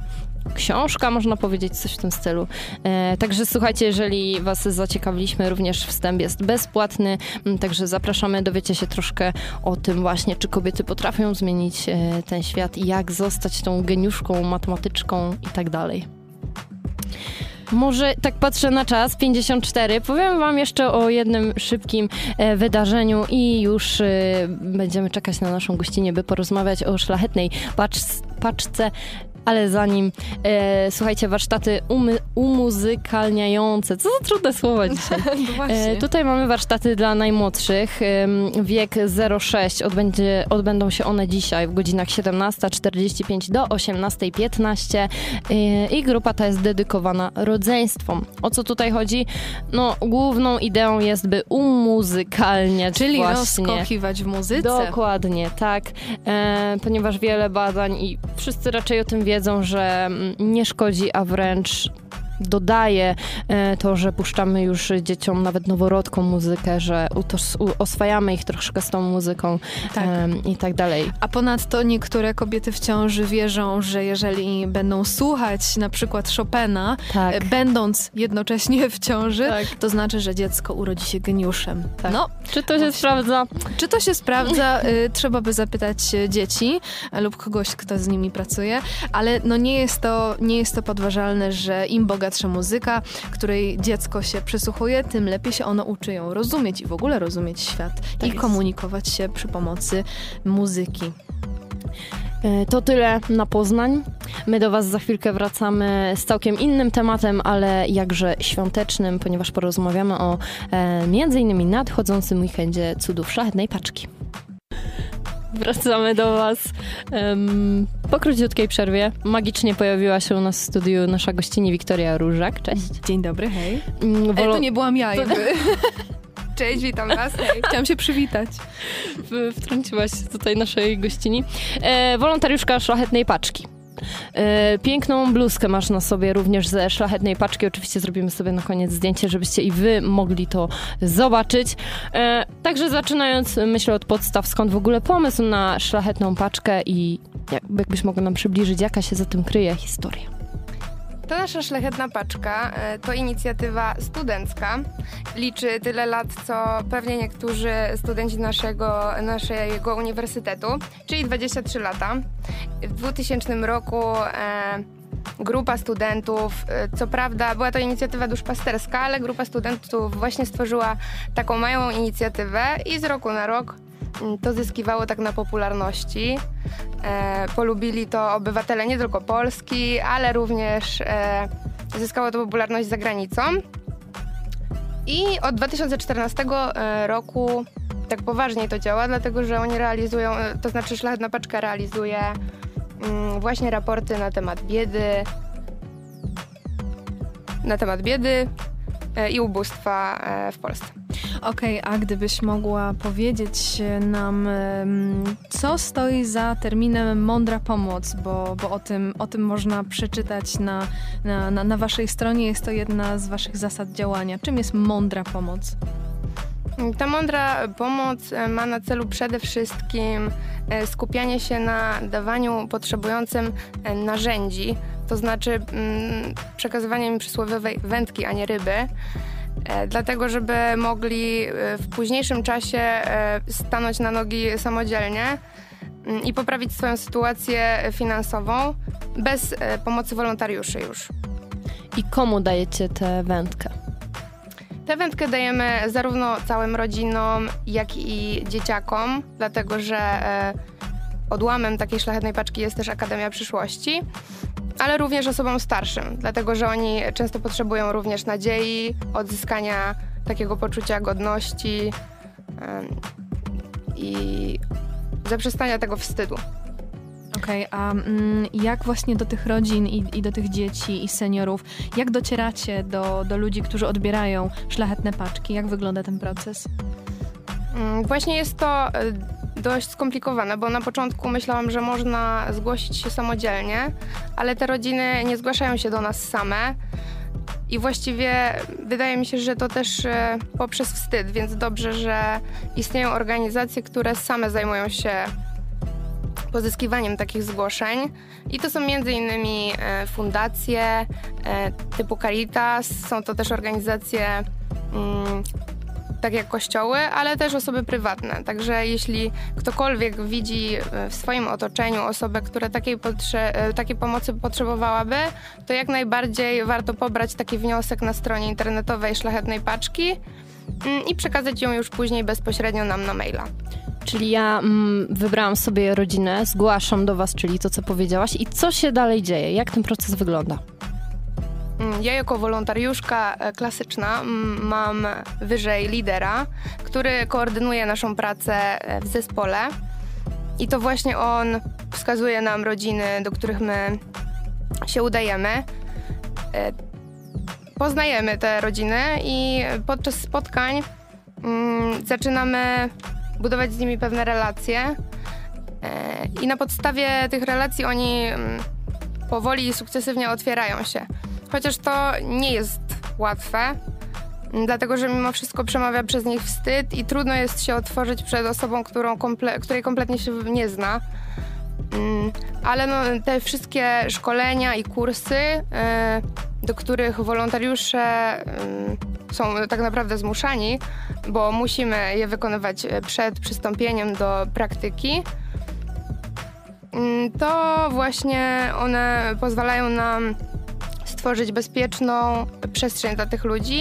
książka, można powiedzieć, coś w tym stylu. E, także słuchajcie, jeżeli Was zaciekawiliśmy, również wstęp jest bezpłatny, także zapraszamy, dowiecie się troszkę o tym właśnie, czy kobiety potrafią zmienić e, ten świat i jak zostać tą geniuszką, matematyczką i tak dalej. Może tak patrzę na czas, 54. Powiem Wam jeszcze o jednym szybkim e, wydarzeniu i już e, będziemy czekać na naszą gościnę, by porozmawiać o szlachetnej paczce ale zanim, e, słuchajcie, warsztaty umy, umuzykalniające. Co za trudne słowa dzisiaj. No e, tutaj mamy warsztaty dla najmłodszych. E, wiek 0,6. Odbędzie, odbędą się one dzisiaj w godzinach 17.45 do 18.15 e, i grupa ta jest dedykowana rodzeństwom. O co tutaj chodzi? No, główną ideą jest, by umuzykalniać Czyli właśnie. rozkochiwać w muzyce. Dokładnie, tak. E, ponieważ wiele badań i wszyscy raczej o tym wiedzą, wiedzą, że mm, nie szkodzi, a wręcz dodaje e, to, że puszczamy już dzieciom, nawet noworodkom muzykę, że oswajamy ich troszkę z tą muzyką tak. i tak dalej. A ponadto niektóre kobiety w ciąży wierzą, że jeżeli będą słuchać na przykład Chopina, tak. E, będąc jednocześnie w ciąży, tak. to znaczy, że dziecko urodzi się geniuszem. Tak. No, czy to się właśnie. sprawdza? Czy to się sprawdza? Y, trzeba by zapytać dzieci lub kogoś, kto z nimi pracuje, ale no nie jest to, nie jest to podważalne, że im bogatsza bogatsza muzyka, której dziecko się przysłuchuje, tym lepiej się ono uczy ją rozumieć i w ogóle rozumieć świat tak i jest. komunikować się przy pomocy muzyki. E, to tyle na Poznań. My do Was za chwilkę wracamy z całkiem innym tematem, ale jakże świątecznym, ponieważ porozmawiamy o e, między innymi nadchodzącym weekendzie cudów szlachetnej paczki. Wracamy do Was um, po króciutkiej przerwie. Magicznie pojawiła się u nas w studiu nasza gościni Wiktoria Różak. Cześć. Dzień dobry, hej. Mm, Ej, to nie byłam ja jakby. Cześć, witam Was. Hej. Chciałam się przywitać. Wtrąciłaś tutaj naszej gościni. E, wolontariuszka Szlachetnej Paczki. E, piękną bluzkę masz na sobie również ze szlachetnej paczki. Oczywiście zrobimy sobie na koniec zdjęcie, żebyście i wy mogli to zobaczyć. E, także zaczynając, myślę od podstaw, skąd w ogóle pomysł na szlachetną paczkę i jakbyś mogła nam przybliżyć, jaka się za tym kryje historia. To nasza szlachetna paczka e, to inicjatywa studencka. Liczy tyle lat, co pewnie niektórzy studenci naszego, naszego uniwersytetu, czyli 23 lata. W 2000 roku e, grupa studentów, e, co prawda była to inicjatywa duszpasterska, ale grupa studentów właśnie stworzyła taką małą inicjatywę i z roku na rok to zyskiwało tak na popularności. E, polubili to obywatele nie tylko Polski, ale również e, zyskało to popularność za granicą. I od 2014 e, roku tak poważniej to działa, dlatego że oni realizują, e, to znaczy Szlachetna Paczka realizuje mm, właśnie raporty na temat biedy, na temat biedy e, i ubóstwa w Polsce. Okej, okay, a gdybyś mogła powiedzieć nam, co stoi za terminem mądra pomoc, bo, bo o, tym, o tym można przeczytać na, na, na, na waszej stronie. Jest to jedna z waszych zasad działania. Czym jest mądra pomoc? Ta mądra pomoc e, ma na celu przede wszystkim e, skupianie się na dawaniu potrzebującym e, narzędzi, to znaczy mm, przekazywanie im przysłowiowej wędki, a nie ryby. E, dlatego żeby mogli e, w późniejszym czasie e, stanąć na nogi samodzielnie mm, i poprawić swoją sytuację finansową bez pomocy wolontariuszy już. I komu dajecie tę wędkę? Tę wędkę dajemy zarówno całym rodzinom, jak i dzieciakom, dlatego że odłamem takiej szlachetnej paczki jest też Akademia Przyszłości, ale również osobom starszym, dlatego że oni często potrzebują również nadziei, odzyskania takiego poczucia godności i zaprzestania tego wstydu. Okej, a mm, jak właśnie do tych rodzin i, i do tych dzieci i seniorów, jak docieracie do, do ludzi, którzy odbierają szlachetne paczki? Jak wygląda ten proces? Mm, Właśnie jest to e, dość skomplikowane, bo na początku myślałam, że można zgłosić się samodzielnie, ale te rodziny nie zgłaszają się do nas same. I właściwie wydaje mi się, że to też e, poprzez wstyd, więc dobrze, że istnieją organizacje, które same zajmują się pozyskiwaniem takich zgłoszeń. I to są innymi e, fundacje e, typu Caritas, są to też organizacje mm, tak jak kościoły, ale też osoby prywatne. Także jeśli ktokolwiek widzi e, w swoim otoczeniu osobę, która takiej, potrze- e, takiej pomocy potrzebowałaby, to jak najbardziej warto pobrać taki wniosek na stronie internetowej Szlachetnej Paczki mm, i przekazać ją już później bezpośrednio nam na maila. Czyli ja mm, wybrałam sobie rodzinę, zgłaszam do was, czyli to, co powiedziałaś. I co się dalej dzieje? Jak ten proces wygląda? Mm, Ja jako wolontariuszka e, klasyczna mam wyżej lidera, który koordynuje naszą pracę e, w zespole. I to właśnie on wskazuje nam rodziny, do których my się udajemy. E, Poznajemy te rodziny i podczas spotkań mm, zaczynamy budować z nimi pewne relacje. I na podstawie tych relacji oni mm, powoli i sukcesywnie otwierają się. Chociaż to nie jest łatwe, dlatego że mimo wszystko przemawia przez nich wstyd i trudno jest się otworzyć przed osobą, którą komple- której kompletnie się nie zna. Mm, Ale no, te wszystkie szkolenia i kursy, e, do których wolontariusze mm, są tak naprawdę zmuszani, bo musimy je wykonywać przed przystąpieniem do praktyki, mm, to właśnie one pozwalają nam stworzyć bezpieczną przestrzeń dla tych ludzi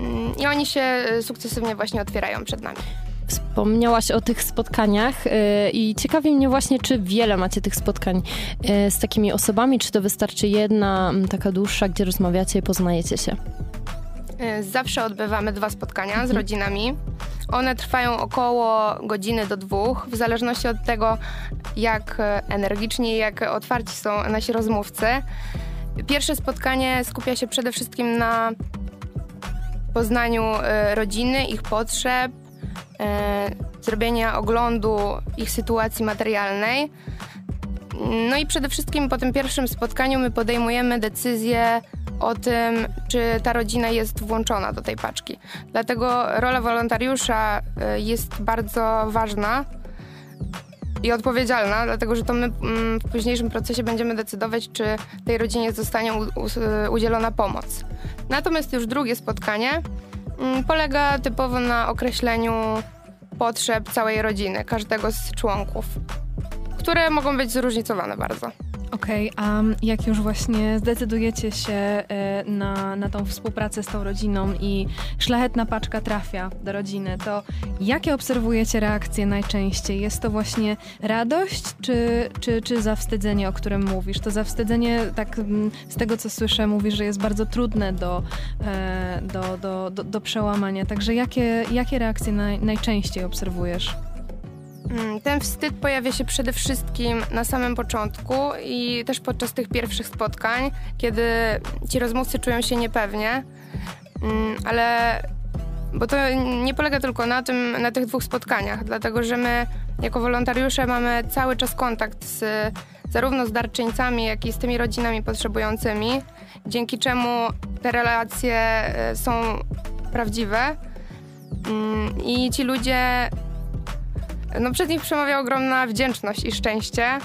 mm, i oni się e, sukcesywnie właśnie otwierają przed nami. Wspomniałaś o tych spotkaniach yy, i ciekawi mnie właśnie, czy wiele macie tych spotkań yy, z takimi osobami, czy to wystarczy jedna taka dłuższa, gdzie rozmawiacie i poznajecie się? E, Zawsze odbywamy dwa spotkania z rodzinami. One trwają około godziny do dwóch, w zależności od tego, jak e, energiczni, jak otwarci są nasi rozmówcy. Pierwsze spotkanie skupia się przede wszystkim na poznaniu e, rodziny, ich potrzeb, e, zrobienia oglądu ich sytuacji materialnej. No i przede wszystkim po tym pierwszym spotkaniu my podejmujemy decyzję o tym, czy ta rodzina jest włączona do tej paczki. Dlatego rola wolontariusza y, jest bardzo ważna i odpowiedzialna, dlatego że to my mm, w późniejszym procesie będziemy decydować, czy tej rodzinie zostanie udzielona pomoc. Natomiast już drugie spotkanie mm, polega typowo na określeniu potrzeb całej rodziny, każdego z członków, które mogą być zróżnicowane bardzo. Okej, a jak już właśnie zdecydujecie się e, na, na tą współpracę z tą rodziną i szlachetna paczka trafia do rodziny, to jakie obserwujecie reakcje najczęściej? Jest to właśnie radość, czy, czy, czy zawstydzenie, o którym mówisz? To zawstydzenie, tak z tego co słyszę, mówisz, że jest bardzo trudne do, e, do, do, do, do przełamania. Także jakie, jakie reakcje naj, najczęściej obserwujesz? Mm, Ten wstyd pojawia się przede wszystkim na samym początku i też podczas tych pierwszych spotkań, kiedy ci rozmówcy czują się niepewnie, Mm, ale bo to nie polega tylko na tym, na tych dwóch spotkaniach, dlatego że my jako wolontariusze mamy cały czas kontakt z, zarówno z darczyńcami, jak i z tymi rodzinami potrzebującymi, dzięki czemu te relacje e, są prawdziwe. Mm, i ci ludzie no przed nich przemawia ogromna wdzięczność i szczęście.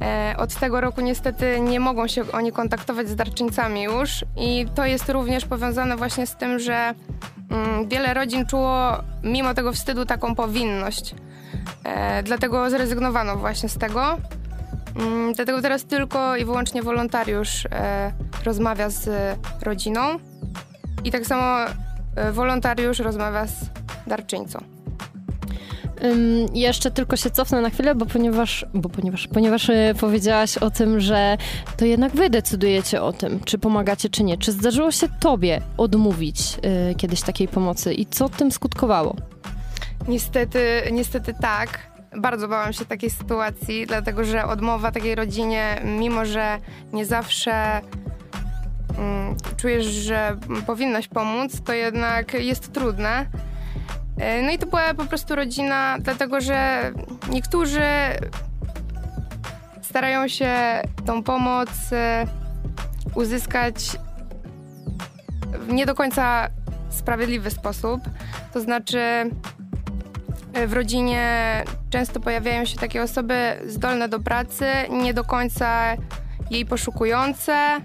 E, Od tego roku niestety nie mogą się oni kontaktować z darczyńcami już i to jest również powiązane właśnie z tym, że mm, wiele rodzin czuło mimo tego wstydu taką powinność. E, Dlatego zrezygnowano właśnie z tego. Mm, Dlatego teraz tylko i wyłącznie wolontariusz e, rozmawia z rodziną i tak samo wolontariusz rozmawia z darczyńcą. Um, jeszcze tylko się cofnę na chwilę, bo ponieważ, bo ponieważ, ponieważ y, powiedziałaś o tym, że to jednak wy decydujecie o tym, czy pomagacie, czy nie. Czy zdarzyło się tobie odmówić y, kiedyś takiej pomocy i co tym skutkowało? Niestety, niestety tak. Bardzo bałam się takiej sytuacji, dlatego że odmowa takiej rodzinie, mimo że nie zawsze mm, czujesz, że powinnaś pomóc, to jednak jest trudne. E, no i to była po prostu rodzina, dlatego że niektórzy starają się tą pomoc e, uzyskać w nie do końca sprawiedliwy sposób. To znaczy, e, w rodzinie często pojawiają się takie osoby zdolne do pracy, nie do końca jej poszukujące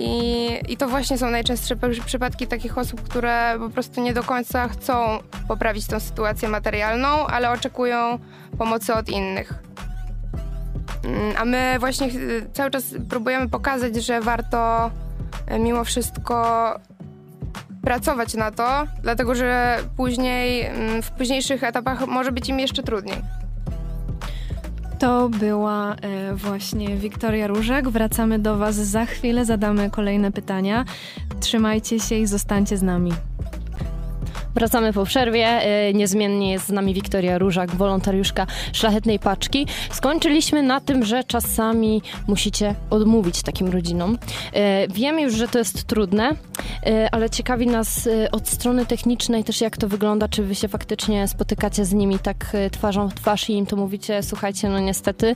i, I to właśnie są najczęstsze przypadki takich osób, które po prostu nie do końca chcą poprawić tą sytuację materialną, ale oczekują pomocy od innych. Mm, a my właśnie y, cały czas próbujemy pokazać, że warto y, mimo wszystko pracować na to, dlatego że później, mm, w późniejszych etapach może być im jeszcze trudniej. To była e, właśnie Wiktoria Różek. Wracamy do Was za chwilę, zadamy kolejne pytania. Trzymajcie się i zostańcie z nami. Wracamy po przerwie. Y, niezmiennie jest z nami Wiktoria Różak, wolontariuszka Szlachetnej Paczki. Skończyliśmy na tym, że czasami musicie odmówić takim rodzinom. Y, wiem już, że to jest trudne, y, ale ciekawi nas od strony technicznej też jak to wygląda, czy wy się faktycznie spotykacie z nimi tak twarzą w twarz i im to mówicie, słuchajcie, no niestety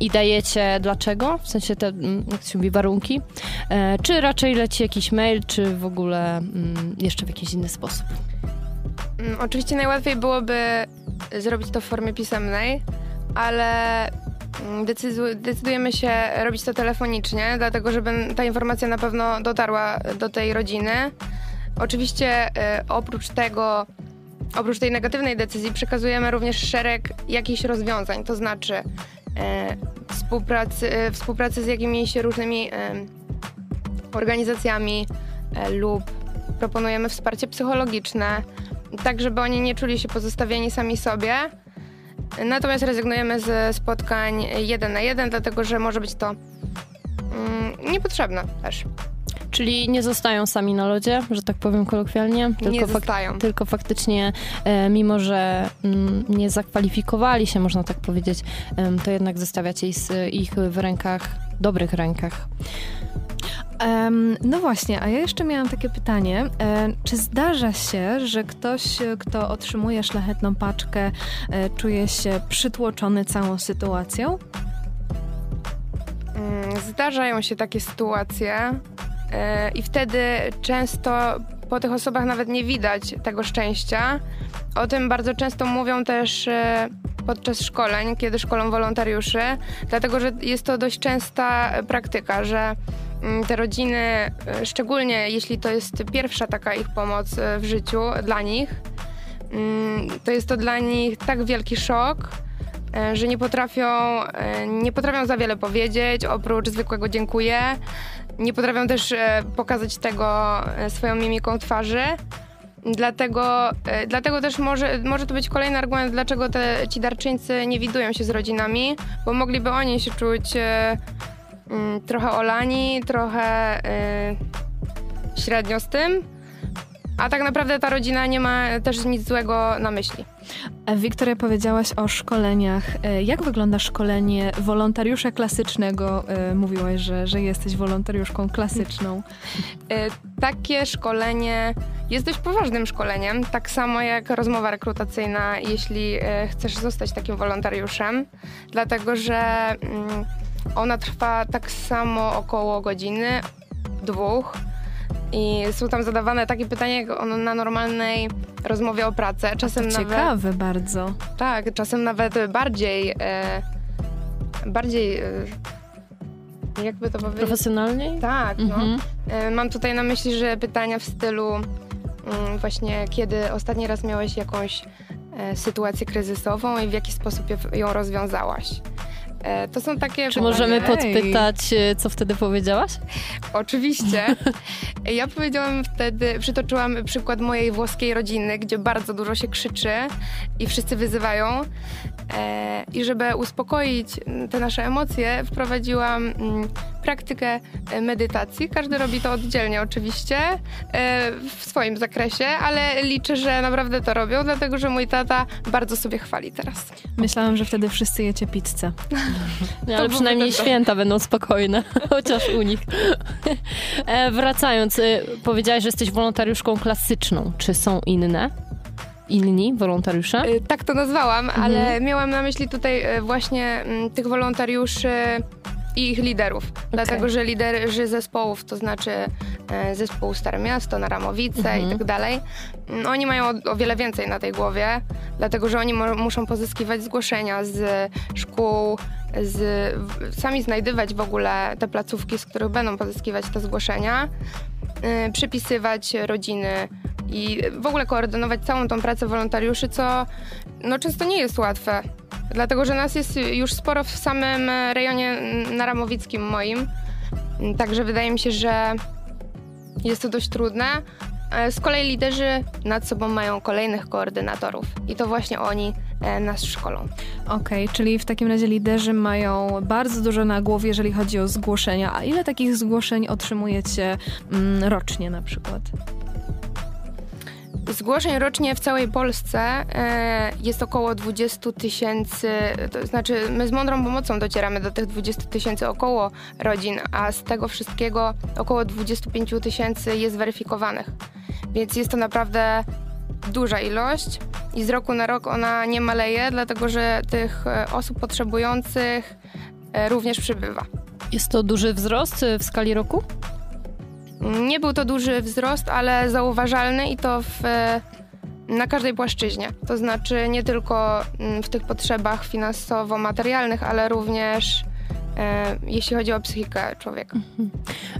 i dajecie dlaczego, w sensie te, mm, jak się mówi, warunki, czy raczej leci jakiś mail, czy w ogóle um, jeszcze w jakiś inny sposób. Mm, oczywiście najłatwiej byłoby zrobić to w formie pisemnej, ale mm, decydujemy się robić to telefonicznie, dlatego żeby ta informacja na pewno dotarła do tej rodziny. Oczywiście y, oprócz tego, oprócz tej negatywnej decyzji przekazujemy również szereg jakichś rozwiązań, to znaczy y, współpracy, y, współpracy z jakimiś różnymi organizacjami lub proponujemy wsparcie psychologiczne, tak żeby oni nie czuli się pozostawieni sami sobie. Natomiast rezygnujemy ze spotkań jeden na jeden, dlatego że może być to mm, niepotrzebne też. Czyli nie zostają sami na lodzie, że tak powiem kolokwialnie. Tylko nie zostają. Fak tylko faktycznie, e, mimo że mm, nie zakwalifikowali się, można tak powiedzieć, e, to jednak zostawiacie ich w rękach, dobrych rękach. No właśnie, a ja jeszcze miałam takie pytanie. Czy zdarza się, że ktoś, kto otrzymuje szlachetną paczkę, e, czuje się przytłoczony całą sytuacją? Mm, zdarzają się takie sytuacje e, i wtedy często po tych osobach nawet nie widać tego szczęścia. O tym bardzo często mówią też e, podczas szkoleń, kiedy szkolą wolontariuszy, dlatego że jest to dość częsta praktyka, że te rodziny, e, szczególnie jeśli to jest pierwsza taka ich pomoc e, w życiu dla nich, mm, to jest to dla nich tak wielki szok, e, że nie potrafią, nie potrafią za wiele powiedzieć, oprócz zwykłego dziękuję. Nie potrafią też pokazać tego swoją mimiką twarzy. Dlatego, dlatego też może, może to być kolejny argument, dlaczego te, ci darczyńcy nie widują się z rodzinami, bo mogliby oni się czuć mm, trochę olani, trochę y, średnio z tym. A tak naprawdę ta rodzina nie ma też nic złego na myśli. E, Wiktoria, powiedziałaś o szkoleniach. E, jak wygląda szkolenie wolontariusza klasycznego? E, mówiłaś, że, że jesteś wolontariuszką klasyczną. Takie szkolenie jest dość poważnym szkoleniem, tak samo jak rozmowa rekrutacyjna, jeśli chcesz zostać takim wolontariuszem, dlatego że mm, ona trwa tak samo około godziny, dwóch. I są tam zadawane takie pytania, jak na normalnej rozmowie o pracę. Czasem to ciekawe nawet, bardzo. Tak, czasem nawet bardziej, e, bardziej e, jakby to powiedzieć? Profesjonalniej? Tak, no. mhm. no. E, mam tutaj na myśli, że pytania w stylu mm, właśnie kiedy ostatni raz miałeś jakąś e, sytuację kryzysową i w jaki sposób ją rozwiązałaś. E, to są takie... Czy możemy podpytać, e, co wtedy powiedziałaś? Oczywiście. Ja powiedziałam wtedy, przytoczyłam przykład mojej włoskiej rodziny, gdzie bardzo dużo się krzyczy i wszyscy wyzywają. E, I żeby uspokoić te nasze emocje, wprowadziłam praktykę medytacji. Każdy robi to oddzielnie oczywiście, w swoim zakresie, ale liczę, że naprawdę to robią, dlatego że mój tata bardzo sobie chwali teraz. Myślałam, że wtedy wszyscy jecie pizzę. Nie, ale przynajmniej święta będą spokojne, chociaż u nich. E, wracając, e, powiedziałaś, że jesteś wolontariuszką klasyczną. Czy są inne? Inni wolontariusze? Y, Tak to nazwałam, ale miałam na myśli tutaj y, właśnie mm, tych wolontariuszy i ich liderów. Dlatego, że liderzy zespołów, to znaczy e, zespół Stare Miasto, Naramowice i tak dalej, mm, oni mają o, o wiele więcej na tej głowie, dlatego, że oni muszą pozyskiwać zgłoszenia z szkół, z, sami znajdywać w ogóle te placówki, z których będą pozyskiwać te zgłoszenia, y, przypisywać rodziny i w ogóle koordynować całą tą pracę wolontariuszy, co no, często nie jest łatwe. Dlatego, że nas jest już sporo w samym rejonie naramowickim moim. Także wydaje mi się, że jest to dość trudne. E, Z kolei liderzy nad sobą mają kolejnych koordynatorów i to właśnie oni e, nas szkolą. Okej, czyli w takim razie liderzy mają bardzo dużo na głowie, jeżeli chodzi o zgłoszenia. A ile takich zgłoszeń otrzymujecie mm, rocznie na przykład? Zgłoszeń rocznie w całej Polsce e, jest około 20 tysięcy, to znaczy my z Mądrą Pomocą docieramy do tych 20 tysięcy około rodzin, a z tego wszystkiego około 25 tysięcy jest weryfikowanych. Więc jest to naprawdę duża ilość i z roku na rok ona nie maleje, dlatego że tych e, osób potrzebujących e, również przybywa. Jest to duży wzrost w skali roku? Nie był to duży wzrost, ale zauważalny i to w, na każdej płaszczyźnie. To znaczy nie tylko mm, w tych potrzebach finansowo-materialnych, ale również e, jeśli chodzi o psychikę człowieka.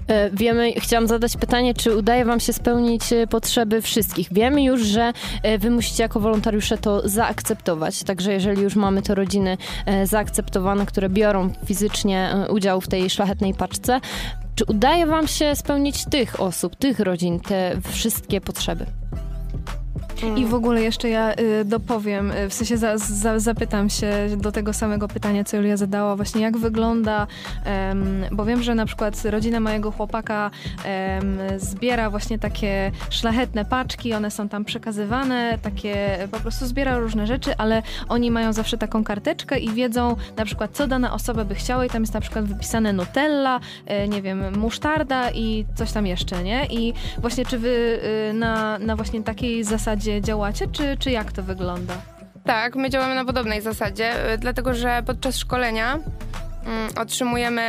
E, Wiemy, chciałam zadać pytanie, czy udaje Wam się spełnić e, potrzeby wszystkich? Wiemy już, że e, Wy musicie jako wolontariusze to zaakceptować, także jeżeli już mamy te rodziny e, zaakceptowane, które biorą fizycznie e, udział w tej szlachetnej paczce, czy udaje Wam się spełnić tych osób, tych rodzin, te wszystkie potrzeby? I w ogóle jeszcze ja y, dopowiem, y, w sensie za, za, zapytam się do tego samego pytania, co Julia zadała, właśnie jak wygląda, bo wiem, że na przykład rodzina mojego chłopaka zbiera właśnie takie szlachetne paczki, one są tam przekazywane, takie po prostu zbiera różne rzeczy, ale oni mają zawsze taką karteczkę i wiedzą na przykład, co dana osoba by chciała i tam jest na przykład wypisane Nutella, e, nie wiem, musztarda i coś tam jeszcze, nie? I właśnie czy wy y, na, na właśnie takiej zasadzie działacie, czy, czy jak to wygląda? Tak, my działamy na podobnej zasadzie, y, dlatego że podczas szkolenia mm, otrzymujemy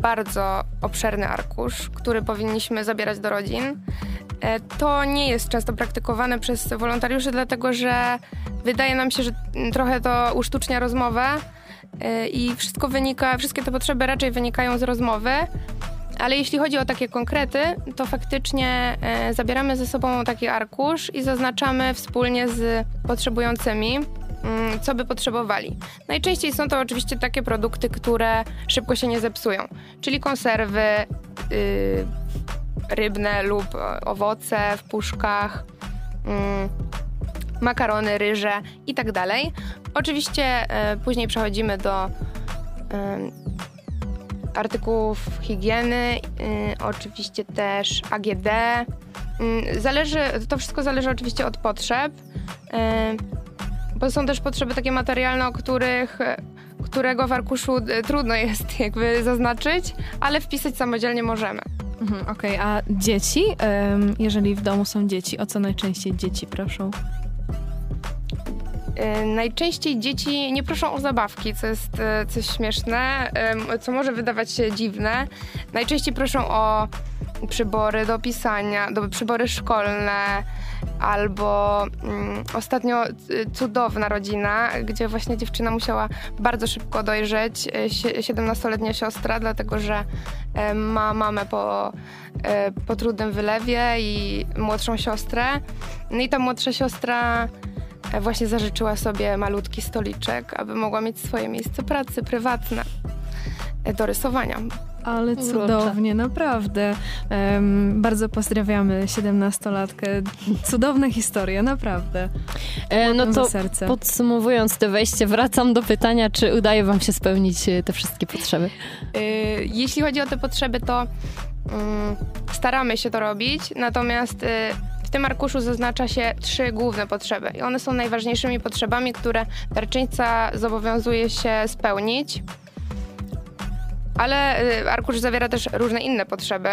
bardzo obszerny arkusz, który powinniśmy zabierać do rodzin. E, To nie jest często praktykowane przez wolontariuszy, dlatego że wydaje nam się, że mm, trochę to usztucznia rozmowę e, i wszystko wynika, wszystkie te potrzeby raczej wynikają z rozmowy. Ale jeśli chodzi o takie konkrety, to faktycznie e, zabieramy ze sobą taki arkusz i zaznaczamy wspólnie z potrzebującymi, mm, co by potrzebowali. Najczęściej są to oczywiście takie produkty, które szybko się nie zepsują, czyli konserwy y, rybne lub owoce w puszkach, mm, makarony, ryże i tak dalej. Oczywiście e, później przechodzimy do em, artykułów higieny, y, oczywiście też AGD. Y, Zależy, to wszystko zależy oczywiście od potrzeb, y, bo są też potrzeby takie materialne, o których, którego w arkuszu trudno jest jakby zaznaczyć, ale wpisać samodzielnie możemy. Mhm, Okej, a dzieci, jeżeli w domu są dzieci, o co najczęściej dzieci proszą? Y, Najczęściej dzieci nie proszą o zabawki, co jest y, coś śmieszne, ym, co może wydawać się dziwne. Najczęściej proszą o przybory do pisania, do przybory szkolne, albo mm, ostatnio y, cudowna rodzina, gdzie właśnie dziewczyna musiała bardzo szybko dojrzeć, y, sie- 17-letnia siostra, dlatego że y, ma mamę po, y, po trudnym wylewie i młodszą siostrę. No i ta młodsza siostra właśnie zażyczyła sobie malutki stoliczek, aby mogła mieć swoje miejsce pracy prywatne e, do rysowania. Ale Urocze. cudownie, naprawdę. Em, bardzo pozdrawiamy siedemnastolatkę. Cudowna historia, naprawdę. E, no to serce. podsumowując to wejście, wracam do pytania, czy udaje wam się spełnić e, te wszystkie potrzeby? Y, Jeśli chodzi o te potrzeby, to mm, staramy się to robić, natomiast y, w tym arkuszu zaznacza się trzy główne potrzeby i one są najważniejszymi potrzebami, które darczyńca zobowiązuje się spełnić. Ale y, arkusz zawiera też różne inne potrzeby.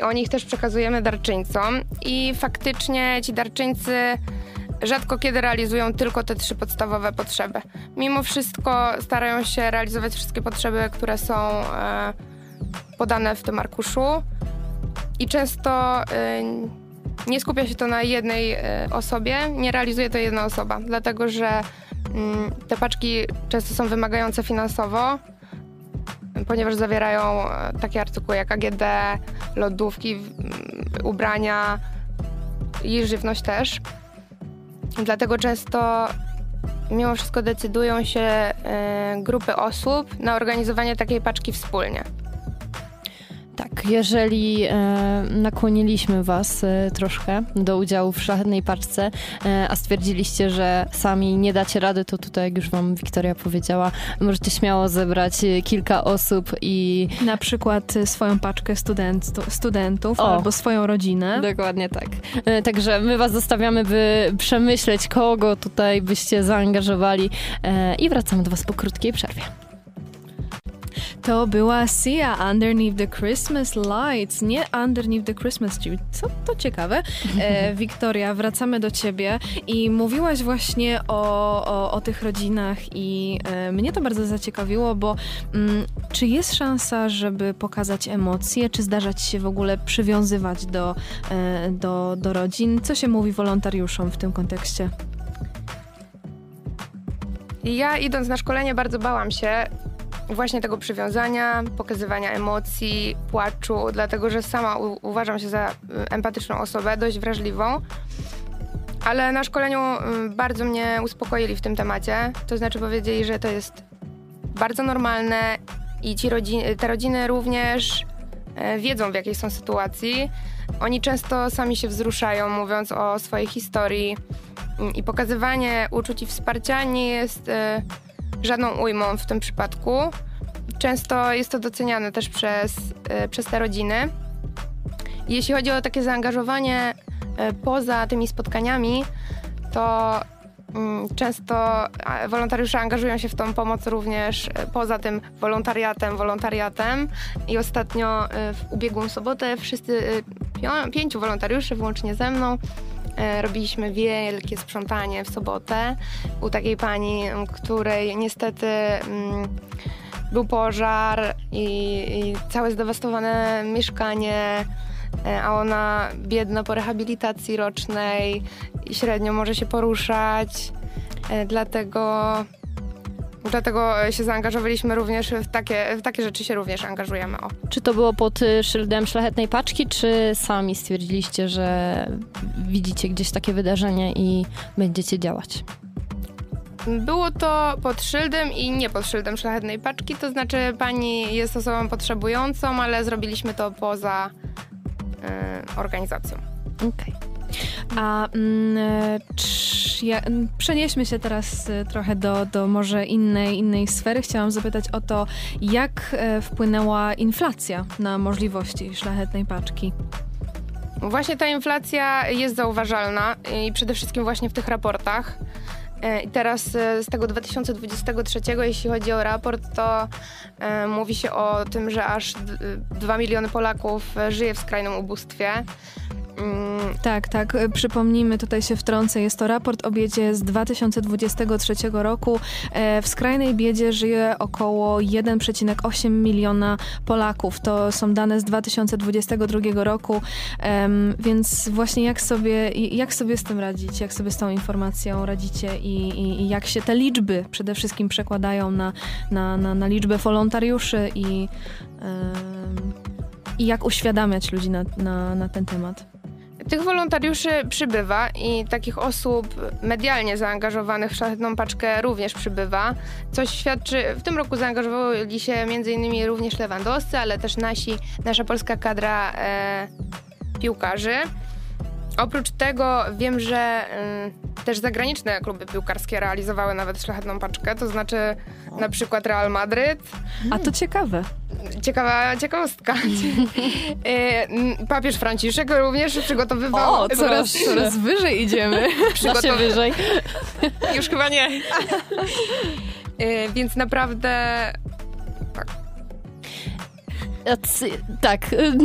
y, O nich też przekazujemy darczyńcom i faktycznie ci darczyńcy rzadko kiedy realizują tylko te trzy podstawowe potrzeby. Mimo wszystko starają się realizować wszystkie potrzeby, które są e, podane w tym arkuszu i często e, nie skupia się to na jednej e, osobie, nie realizuje to jedna osoba, dlatego że mm, te paczki często są wymagające finansowo, ponieważ zawierają e, takie artykuły jak AGD, lodówki, w- m, ubrania i żywność też. Dlatego często mimo wszystko decydują się e, grupy osób na organizowanie takiej paczki wspólnie. Tak, jeżeli e, nakłoniliśmy Was e, troszkę do udziału w szlachetnej paczce, e, a stwierdziliście, że sami nie dacie rady, to tutaj, jak już Wam Wiktoria powiedziała, możecie śmiało zebrać e, kilka osób i Na przykład y, swoją paczkę student, studentów O. albo swoją rodzinę. Dokładnie tak. E, Także my was zostawiamy, by przemyśleć, kogo tutaj byście zaangażowali e, i wracamy do was po krótkiej przerwie. To była Sia Underneath the Christmas Lights, nie Underneath the Christmas Tree. Co to ciekawe. E, Wiktoria, wracamy do ciebie i mówiłaś właśnie o, o, o tych rodzinach i e, mnie to bardzo zaciekawiło, bo mm, czy jest szansa, żeby pokazać emocje, czy zdarza ci się w ogóle przywiązywać do, e, do, do rodzin? Co się mówi wolontariuszom w tym kontekście? Ja idąc na szkolenie bardzo bałam się właśnie tego przywiązania, pokazywania emocji, płaczu, dlatego że sama u- uważam się za y, empatyczną osobę, dość wrażliwą. Ale na szkoleniu y, bardzo mnie uspokoili w tym temacie. To znaczy powiedzieli, że to jest bardzo normalne i ci te rodziny również e, wiedzą w jakiej są sytuacji. Oni często sami się wzruszają, mówiąc o swojej historii i pokazywanie uczuć i wsparcia nie jest żadną ujmą w tym przypadku. Często jest to doceniane też przez, e, przez te rodziny. Jeśli chodzi o takie zaangażowanie e, poza tymi spotkaniami, to mm, często wolontariusze angażują się w tą pomoc również e, poza tym wolontariatem, wolontariatem. I ostatnio w ubiegłą sobotę wszyscy, pięciu wolontariuszy, włącznie ze mną, robiliśmy wielkie sprzątanie w sobotę u takiej pani, której niestety mm, był pożar i, i całe zdewastowane mieszkanie, e, a ona biedna po rehabilitacji rocznej średnio może się poruszać, e, dlatego Dlatego się zaangażowaliśmy również w takie, w takie rzeczy się również angażujemy. O. Czy to było pod y, szyldem szlachetnej paczki, czy sami stwierdziliście, że widzicie gdzieś takie wydarzenie i będziecie działać? Było to pod szyldem i nie pod szyldem szlachetnej paczki, to znaczy pani jest osobą potrzebującą, ale zrobiliśmy to poza y, organizacją. Okej. A mm, ja, m, przenieśmy się teraz e, trochę do, do może innej, innej sfery. Chciałam zapytać o to, jak e, wpłynęła inflacja na możliwości szlachetnej paczki. Właśnie ta inflacja jest zauważalna i przede wszystkim właśnie w tych raportach. E, I teraz e, z tego 2023, jeśli chodzi o raport, to e, mówi się o tym, że aż 2 miliony Polaków żyje w skrajnym ubóstwie. Mm, Tak, tak. e, Przypomnijmy, tutaj się wtrącę. Jest to raport o biedzie z 2023 roku. E, W skrajnej biedzie żyje około 1,8 miliona Polaków. To są dane z 2022 roku. Więc właśnie jak sobie, jak sobie z tym radzić? Jak sobie z tą informacją radzicie i, i, i jak się te liczby przede wszystkim przekładają na, na, na, na liczbę wolontariuszy i, i jak uświadamiać ludzi na, na, na ten temat? Tych wolontariuszy przybywa i takich osób medialnie zaangażowanych w szlachetną paczkę również przybywa, coś świadczy, w tym roku zaangażowali się m.in. również Lewandowscy, ale też nasi, nasza polska kadra e, piłkarzy. Oprócz tego wiem, że y, też zagraniczne kluby piłkarskie realizowały nawet szlachetną paczkę, to znaczy na przykład Real Madryt. A to ciekawe. Ciekawa ciekawostka. y, papież Franciszek również przygotowywał... O, coraz, coraz wyżej idziemy. Znaczy wyżej. Już chyba nie. y, więc naprawdę tak,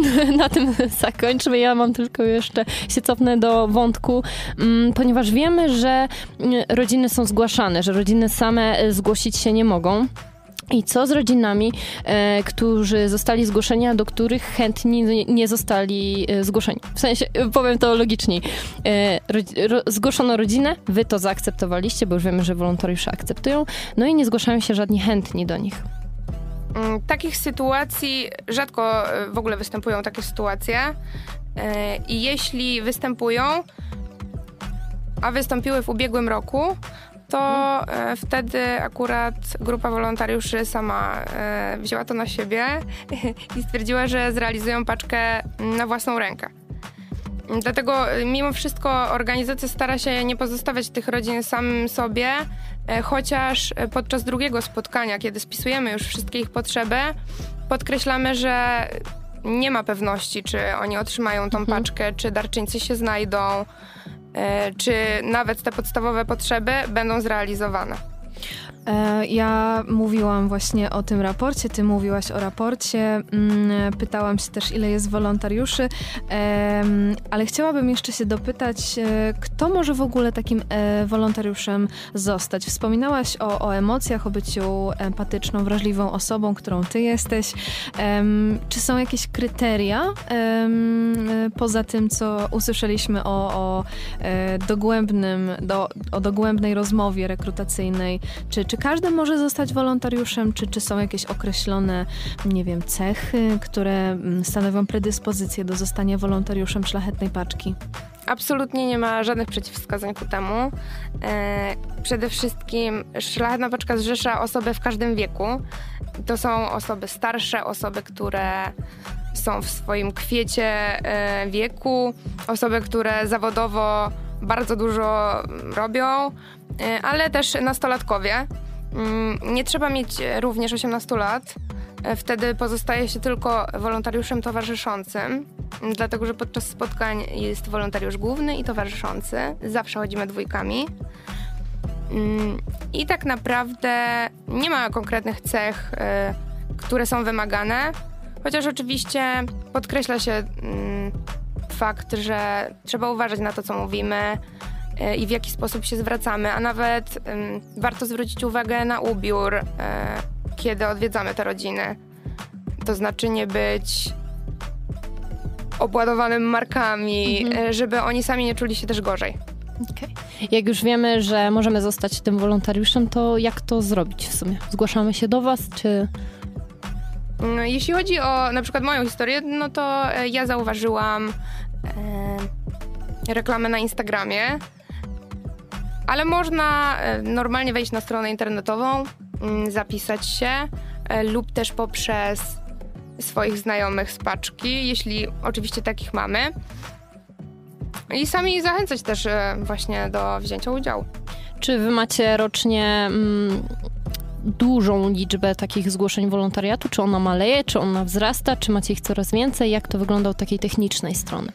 na tym zakończmy. Ja mam tylko jeszcze się cofnę do wątku, mm, ponieważ wiemy, że mm, rodziny są zgłaszane, że rodziny same e, zgłosić się nie mogą. I co z rodzinami, e, którzy zostali zgłoszeni, a do których chętni nie zostali e, zgłoszeni? W sensie, e, powiem to logiczniej. E, ro, zgłoszono rodzinę, wy to zaakceptowaliście, bo już wiemy, że wolontariusze akceptują, no i nie zgłaszają się żadni chętni do nich. Mm, takich sytuacji rzadko e, w ogóle występują takie sytuacje. E, I jeśli występują, a wystąpiły w ubiegłym roku, to e, wtedy akurat grupa wolontariuszy sama wzięła to na siebie i stwierdziła, że zrealizują paczkę na własną rękę. Dlatego y, mimo wszystko organizacja stara się nie pozostawiać tych rodzin samym sobie, e, chociaż e, podczas drugiego spotkania, kiedy spisujemy już wszystkie ich potrzeby, podkreślamy, że nie ma pewności, czy oni otrzymają tą mhm. paczkę, czy darczyńcy się znajdą, e, czy nawet te podstawowe potrzeby będą zrealizowane. E, ja mówiłam właśnie o tym raporcie, ty mówiłaś o raporcie, mm, pytałam się też, ile jest wolontariuszy, ale chciałabym jeszcze się dopytać, e, kto może w ogóle takim e, wolontariuszem zostać? Wspominałaś o, o emocjach, o byciu empatyczną, wrażliwą osobą, którą ty jesteś. Czy są jakieś kryteria poza tym, co usłyszeliśmy o, o dogłębnym, do, o dogłębnej rozmowie rekrutacyjnej? Czy, czy każdy może zostać wolontariuszem, czy, czy są jakieś określone, nie wiem, cechy, które mm, stanowią predyspozycję do zostania wolontariuszem szlachetnej paczki? Absolutnie nie ma żadnych przeciwwskazań ku temu. E, przede wszystkim Szlachetna Paczka zrzesza osoby w każdym wieku. To są osoby starsze, osoby, które są w swoim kwiecie e, wieku, osoby, które zawodowo bardzo dużo robią, ale też nastolatkowie. Mm, nie trzeba mieć również 18 lat. E, wtedy pozostaje się tylko wolontariuszem towarzyszącym, dlatego że podczas spotkań jest wolontariusz główny i towarzyszący. Zawsze chodzimy dwójkami. Mm, I tak naprawdę nie ma konkretnych cech, e, które są wymagane, chociaż oczywiście podkreśla się mm, fakt, że trzeba uważać na to, co mówimy, E, i w jaki sposób się zwracamy, a nawet warto zwrócić uwagę na ubiór, e, kiedy odwiedzamy te rodziny. To znaczy nie być obładowanym markami, mhm. E, żeby oni sami nie czuli się też gorzej. Okay. Jak już wiemy, że możemy zostać tym wolontariuszem, to jak to zrobić w sumie? Zgłaszamy się do Was, czy... Mm, jeśli chodzi o na przykład moją historię, no to ja zauważyłam e, reklamę na Instagramie, ale można e, normalnie wejść na stronę internetową, mm, zapisać się e, lub też poprzez swoich znajomych z paczki, jeśli oczywiście takich mamy. I sami zachęcać też e, właśnie do wzięcia udziału. Czy wy macie rocznie mm, dużą liczbę takich zgłoszeń wolontariatu? Czy ona maleje, czy ona wzrasta, czy macie ich coraz więcej? Jak to wygląda od takiej technicznej strony?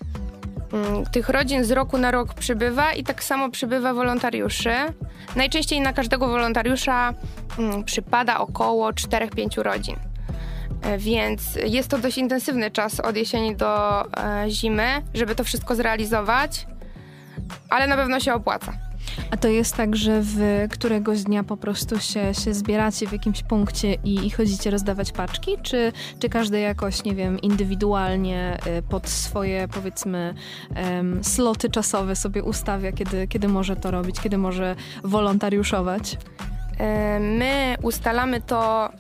Mm, tych rodzin z roku na rok przybywa i tak samo przybywa wolontariuszy. Najczęściej na każdego wolontariusza mm, przypada około 4-5 rodzin. E, więc jest to dość intensywny czas od jesieni do e, zimy, żeby to wszystko zrealizować, ale na pewno się opłaca. A to jest tak, że wy któregoś dnia po prostu się, się zbieracie w jakimś punkcie i, i chodzicie rozdawać paczki? Czy, czy każdy jakoś, nie wiem, indywidualnie y, pod swoje, powiedzmy, um, sloty czasowe sobie ustawia, kiedy, kiedy może to robić, kiedy może wolontariuszować? E, my ustalamy to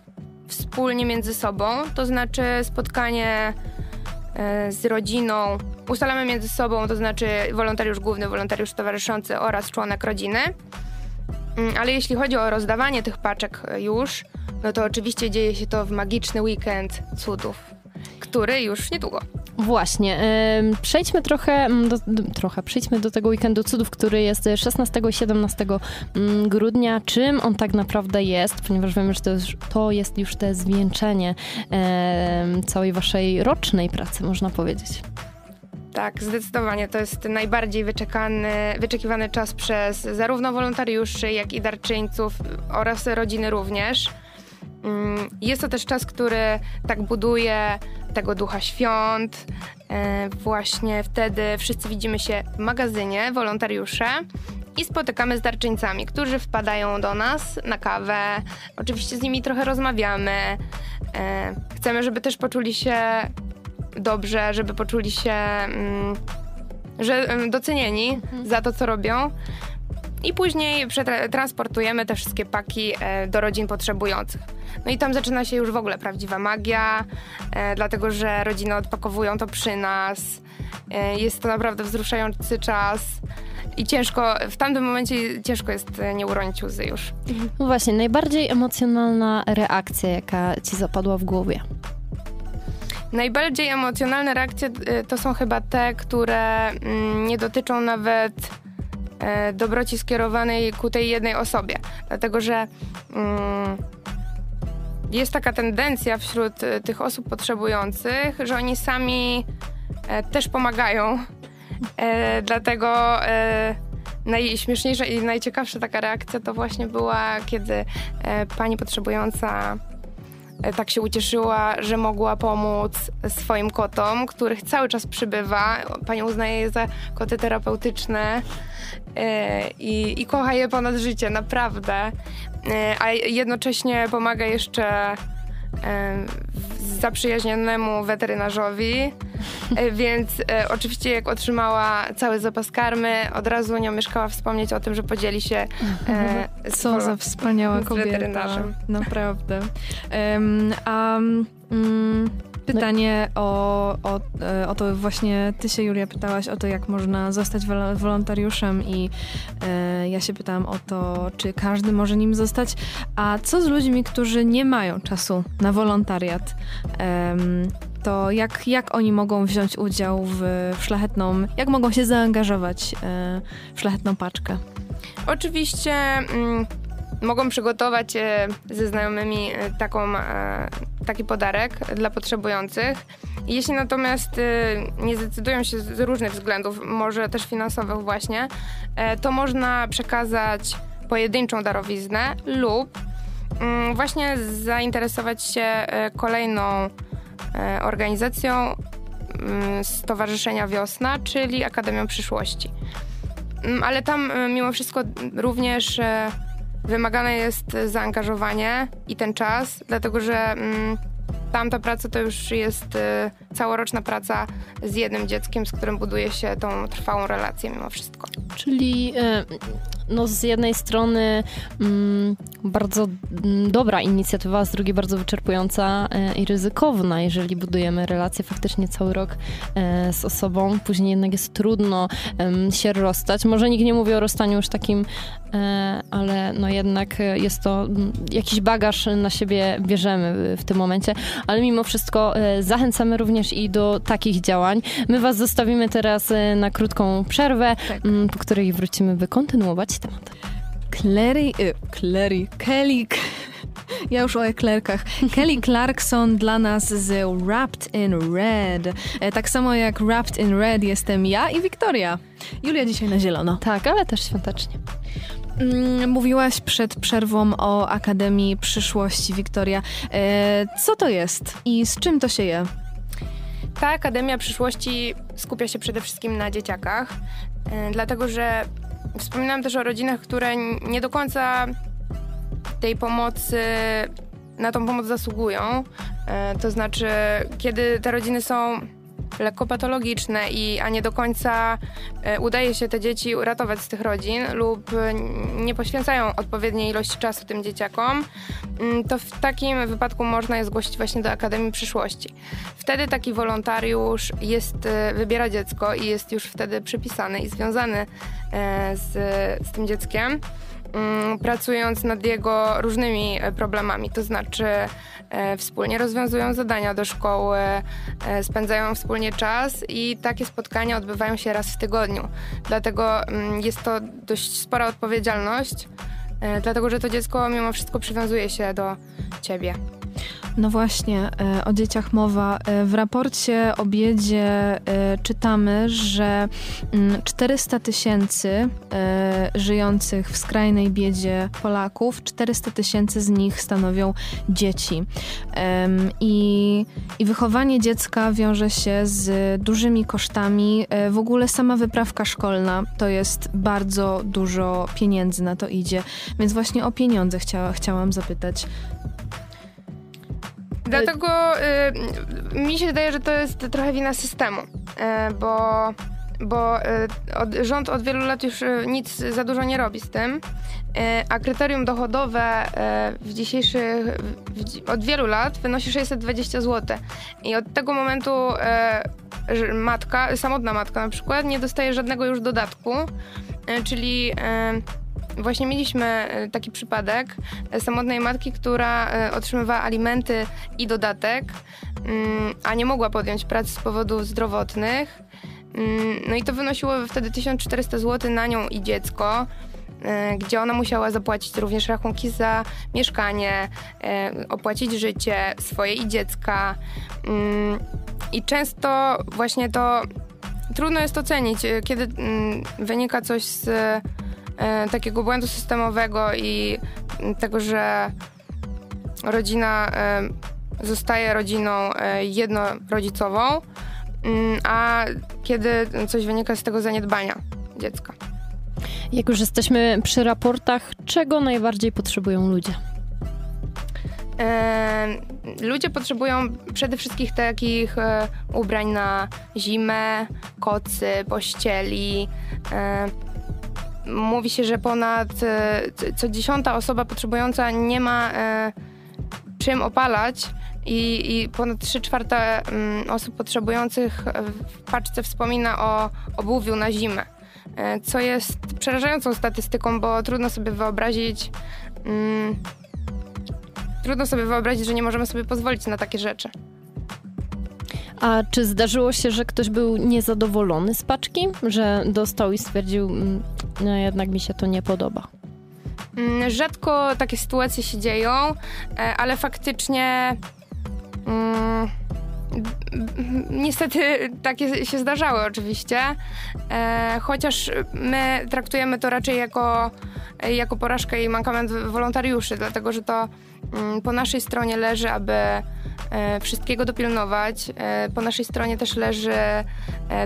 wspólnie między sobą, to znaczy spotkanie e, z rodziną. Ustalamy między sobą, to znaczy wolontariusz główny, wolontariusz towarzyszący oraz członek rodziny. Mm, Ale jeśli chodzi o rozdawanie tych paczek e, już, no to oczywiście dzieje się to w magiczny weekend cudów, który już niedługo. Właśnie. Przejdźmy trochę mm, do, trochę, przejdźmy do tego weekendu cudów, który jest 16 i 17 mm, grudnia. Czym on tak naprawdę jest? Ponieważ wiemy, że to jest, to jest już te zwieńczenie całej waszej rocznej pracy, można powiedzieć. Tak, zdecydowanie. To jest najbardziej wyczekany, wyczekiwany czas przez zarówno wolontariuszy, jak i darczyńców oraz rodziny również. Mm, Jest to też czas, który tak buduje tego ducha świąt. E, Właśnie wtedy wszyscy widzimy się w magazynie, wolontariusze, i spotykamy z darczyńcami, którzy wpadają do nas na kawę. Oczywiście z nimi trochę rozmawiamy. E, Chcemy, żeby też poczuli się dobrze, żeby poczuli się, mm, że docenieni za to, co robią. I później przetransportujemy te wszystkie paki e, do rodzin potrzebujących. No i tam zaczyna się już w ogóle prawdziwa magia, e, dlatego że rodziny odpakowują to przy nas. E, jest to naprawdę wzruszający czas i ciężko, w tamtym momencie ciężko jest e, nie uronić łzy już. No właśnie, najbardziej emocjonalna reakcja, jaka ci zapadła w głowie. Najbardziej emocjonalne reakcje y, to są chyba te, które mm, nie dotyczą nawet e, dobroci skierowanej ku tej jednej osobie. Dlatego, że mm, jest taka tendencja wśród y, tych osób potrzebujących, że oni sami e, też pomagają. E, dlatego e, najśmieszniejsza i najciekawsza taka reakcja to właśnie była, kiedy e, pani potrzebująca e, tak się ucieszyła, że mogła pomóc swoim kotom, których cały czas przybywa. Pani uznaje je za koty terapeutyczne e, i, i kocha je ponad życie, naprawdę. E, a jednocześnie pomaga jeszcze e, zaprzyjaźnionemu weterynarzowi. E, Więc e, oczywiście jak otrzymała cały zapas karmy, od razu nie omieszkała wspomnieć o tym, że podzieli się e, z Co za wspaniała z kobieta. weterynarzem. Naprawdę. Em, a mm, pytanie o, o, e, o to właśnie, ty się Julia pytałaś o to, jak można zostać wol- wolontariuszem i e, ja się pytałam o to, czy każdy może nim zostać, a co z ludźmi, którzy nie mają czasu na wolontariat? To jak, jak oni mogą wziąć udział w, w szlachetną, jak mogą się zaangażować e, w szlachetną paczkę? Oczywiście mm, mogą przygotować e, ze znajomymi e, taką, e, taki podarek dla potrzebujących. Jeśli natomiast nie zdecydują się z różnych względów, może też finansowych właśnie, to można przekazać pojedynczą darowiznę lub mm, właśnie zainteresować się kolejną organizacją mm, Stowarzyszenia Wiosna, czyli Akademią Przyszłości. Mm, Ale tam mimo wszystko również wymagane jest zaangażowanie i ten czas, dlatego że mm, tamta praca to już jest e, całoroczna praca z jednym dzieckiem, z którym buduje się tą trwałą relację mimo wszystko. Czyli e, no z jednej strony mm, bardzo mm, dobra inicjatywa, a z drugiej bardzo wyczerpująca e, i ryzykowna, jeżeli budujemy relacje faktycznie cały rok e, z osobą. Później jednak jest trudno się rozstać. Może nikt nie mówi o rozstaniu już takim, e, ale no jednak jest to jakiś bagaż na siebie bierzemy w tym momencie, ale mimo wszystko zachęcamy również i do takich działań. My was zostawimy teraz na krótką przerwę, Tak. po której wrócimy, by kontynuować temat. Clary, y, Clary, Kelly, ja już o eklerkach. Kelly Clarkson dla nas z Wrapped in Red. E, Tak samo jak Wrapped in Red jestem ja i Wiktoria. Julia dzisiaj na zielono. Tak, ale też świątecznie. Mm, Mówiłaś przed przerwą o Akademii Przyszłości, Wiktoria. E, Co to jest i z czym to się je? Ta Akademia Przyszłości skupia się przede wszystkim na dzieciakach, e, dlatego że wspominam też o rodzinach, które nie do końca tej pomocy, na tą pomoc zasługują. E, To znaczy, kiedy te rodziny są lekko patologiczne, i, a nie do końca e, udaje się te dzieci uratować z tych rodzin lub e, nie poświęcają odpowiedniej ilości czasu tym dzieciakom, mm, to w takim wypadku można je zgłosić właśnie do Akademii Przyszłości. Wtedy taki wolontariusz jest, wybiera dziecko i jest już wtedy przypisany i związany z, z tym dzieckiem. Mm, pracując nad jego różnymi e, problemami, to znaczy e, wspólnie rozwiązują zadania do szkoły, e, spędzają wspólnie czas i takie spotkania odbywają się raz w tygodniu. Dlatego mm, jest to dość spora odpowiedzialność, dlatego że to dziecko mimo wszystko przywiązuje się do ciebie. No właśnie, e, o dzieciach mowa. E, w raporcie o biedzie e, czytamy, że 400 mm, tysięcy żyjących w skrajnej biedzie Polaków, 400 tysięcy z nich stanowią dzieci. I, I wychowanie dziecka wiąże się z dużymi kosztami. W ogóle sama wyprawka szkolna to jest bardzo dużo pieniędzy na to idzie. Więc właśnie o pieniądze chciała, chciałam zapytać. Dlatego y, mi się wydaje, że to jest trochę wina systemu, y, bo, bo y, od, rząd od wielu lat już y, nic za dużo nie robi z tym, y, a kryterium dochodowe y, w dzisiejszych, w, od wielu lat wynosi 620 zł. I od tego momentu matka, samotna matka na przykład, nie dostaje żadnego już dodatku, czyli Właśnie mieliśmy e, taki przypadek e, samotnej matki, która e, otrzymywała alimenty i dodatek, mm, a nie mogła podjąć pracy z powodów zdrowotnych. Mm, no i to wynosiło wtedy 1400 zł na nią i dziecko gdzie ona musiała zapłacić również rachunki za mieszkanie, opłacić życie swoje i dziecka. Mm, I często właśnie to trudno jest ocenić, kiedy wynika coś z takiego błędu systemowego i tego, że rodzina e, zostaje rodziną e, jednorodzicową, mm, a kiedy coś wynika z tego zaniedbania dziecka. Jak już jesteśmy przy raportach, czego najbardziej potrzebują ludzie? ludzie potrzebują przede wszystkim takich ubrań na zimę, kocy, pościeli, mówi się, że ponad e, co dziesiąta osoba potrzebująca nie ma e, czym opalać i, i ponad 3 czwarte mm, osób potrzebujących w paczce wspomina o obuwiu na zimę. E, co jest przerażającą statystyką, bo trudno sobie wyobrazić, mm, trudno sobie wyobrazić, że nie możemy sobie pozwolić na takie rzeczy. A czy zdarzyło się, że ktoś był niezadowolony z paczki, że dostał i stwierdził, mm, no jednak mi się to nie podoba? Mm, rzadko takie sytuacje się dzieją, e, ale faktycznie. Mm, niestety takie się zdarzały oczywiście, e, chociaż my traktujemy to raczej jako, jako porażkę i mankament wolontariuszy, dlatego że to mm, po naszej stronie leży, aby wszystkiego dopilnować. E, po naszej stronie też leży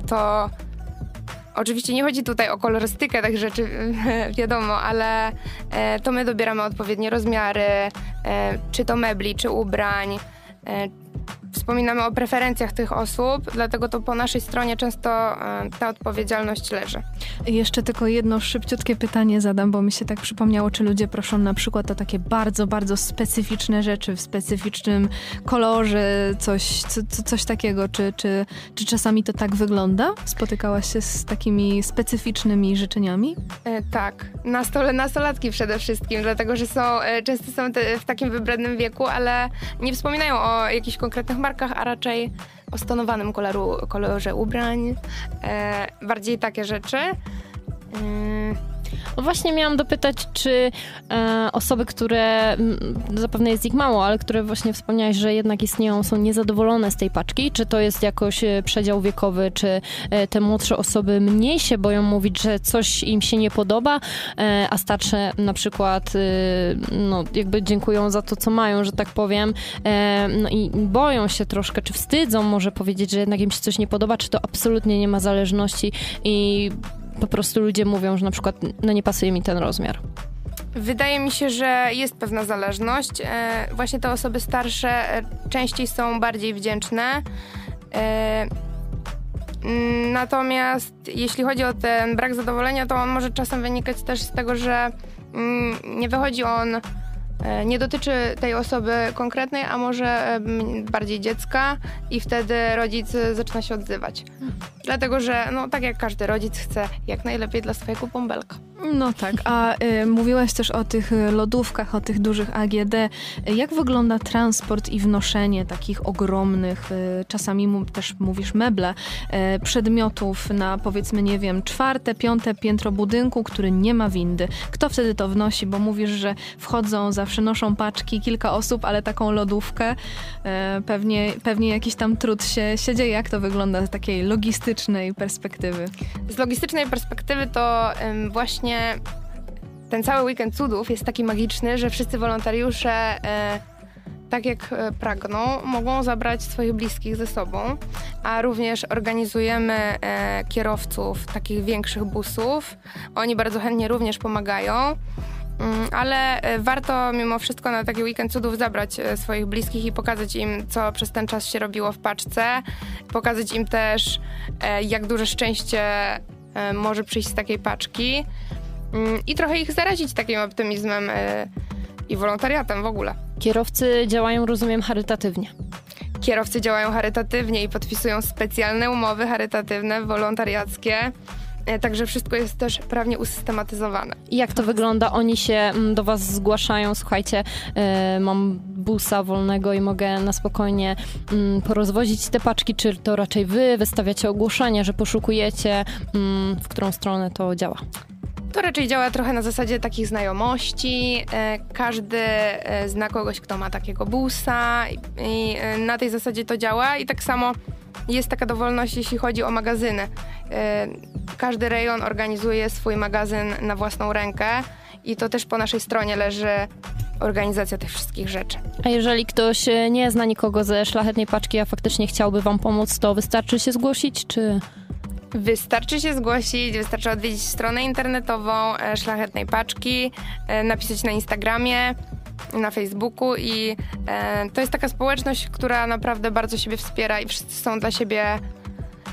to. Oczywiście nie chodzi tutaj o kolorystykę tak rzeczy, wiadomo, ale to my dobieramy odpowiednie rozmiary, czy to mebli, czy ubrań, wspominamy o preferencjach tych osób, dlatego to po naszej stronie często e, ta odpowiedzialność leży. Jeszcze tylko jedno szybciutkie pytanie zadam, bo mi się tak przypomniało, czy ludzie proszą na przykład o takie bardzo, bardzo specyficzne rzeczy w specyficznym kolorze, coś, co, coś takiego, czy, czy, czy czasami to tak wygląda? Spotykałaś się z takimi specyficznymi życzeniami? E, tak, na stole nastolatki przede wszystkim, dlatego że są, e, często są w takim wybrednym wieku, ale nie wspominają o jakichś konkretnych markach, a raczej o stonowanym koloru, kolorze ubrań, e, bardziej takie rzeczy. Mm. No właśnie miałam dopytać, czy e, osoby, które, zapewne jest ich mało, ale które właśnie wspomniałeś, że jednak istnieją, są niezadowolone z tej paczki, czy to jest jakoś e, przedział wiekowy, czy e, te młodsze osoby mniej się boją mówić, że coś im się nie podoba, e, a starsze na przykład e, no, jakby dziękują za to, co mają, że tak powiem, e, no i boją się troszkę, czy wstydzą może powiedzieć, że jednak im się coś nie podoba, czy to absolutnie nie ma zależności i po prostu ludzie mówią, że na przykład no nie pasuje mi ten rozmiar? Wydaje mi się, że jest pewna zależność. E, właśnie te osoby starsze e, częściej są bardziej wdzięczne. E, Natomiast jeśli chodzi o ten brak zadowolenia, to on może czasem wynikać też z tego, że mm, nie wychodzi on, nie dotyczy tej osoby konkretnej, a może e, bardziej dziecka i wtedy rodzic e, zaczyna się odzywać. Dlatego, że no tak jak każdy rodzic chce jak najlepiej dla swojego bąbelka. No tak, a y, mówiłaś też o tych lodówkach, o tych dużych AGD. Jak wygląda transport i wnoszenie takich ogromnych, y, czasami też mówisz meble, y, przedmiotów na powiedzmy, nie wiem, czwarte, piąte piętro budynku, który nie ma windy? Kto wtedy to wnosi? Bo mówisz, że wchodzą, zawsze noszą paczki, kilka osób, ale taką lodówkę, y, pewnie, pewnie jakiś tam trud się, się dzieje. Jak to wygląda z takiej logistycznej perspektywy? Z logistycznej perspektywy to właśnie ten cały weekend cudów jest taki magiczny, że wszyscy wolontariusze, e, tak jak e, pragną, mogą zabrać swoich bliskich ze sobą, a również organizujemy e, kierowców takich większych busów. Oni bardzo chętnie również pomagają. Mm, Ale e, warto mimo wszystko na taki weekend cudów zabrać e, swoich bliskich i pokazać im, co przez ten czas się robiło w paczce. Pokazać im też, e, jak duże szczęście może przyjść z takiej paczki. Mm, I trochę ich zarazić takim optymizmem i wolontariatem w ogóle. Kierowcy działają, rozumiem, charytatywnie. Kierowcy działają charytatywnie i podpisują specjalne umowy charytatywne, wolontariackie. E, Także wszystko jest też prawnie usystematyzowane. I jak to wygląda? Oni się mm, do was zgłaszają, słuchajcie, e, mam busa wolnego i mogę na spokojnie mm, porozwozić te paczki, czy to raczej wy wystawiacie ogłoszenie, że poszukujecie, mm, w którą stronę to działa? To raczej działa trochę na zasadzie takich znajomości. E, Każdy zna kogoś, kto ma takiego busa i- na tej zasadzie to działa. I tak samo jest taka dowolność, jeśli chodzi o magazyny. E, Każdy rejon organizuje swój magazyn na własną rękę i to też po naszej stronie leży organizacja tych wszystkich rzeczy. A jeżeli ktoś e, nie zna nikogo ze szlachetnej paczki, a faktycznie chciałby wam pomóc, to wystarczy się zgłosić, czy... Wystarczy się zgłosić, wystarczy odwiedzić stronę internetową e, Szlachetnej Paczki, napisać na Instagramie, na Facebooku i e, to jest taka społeczność, która naprawdę bardzo siebie wspiera i wszyscy są dla siebie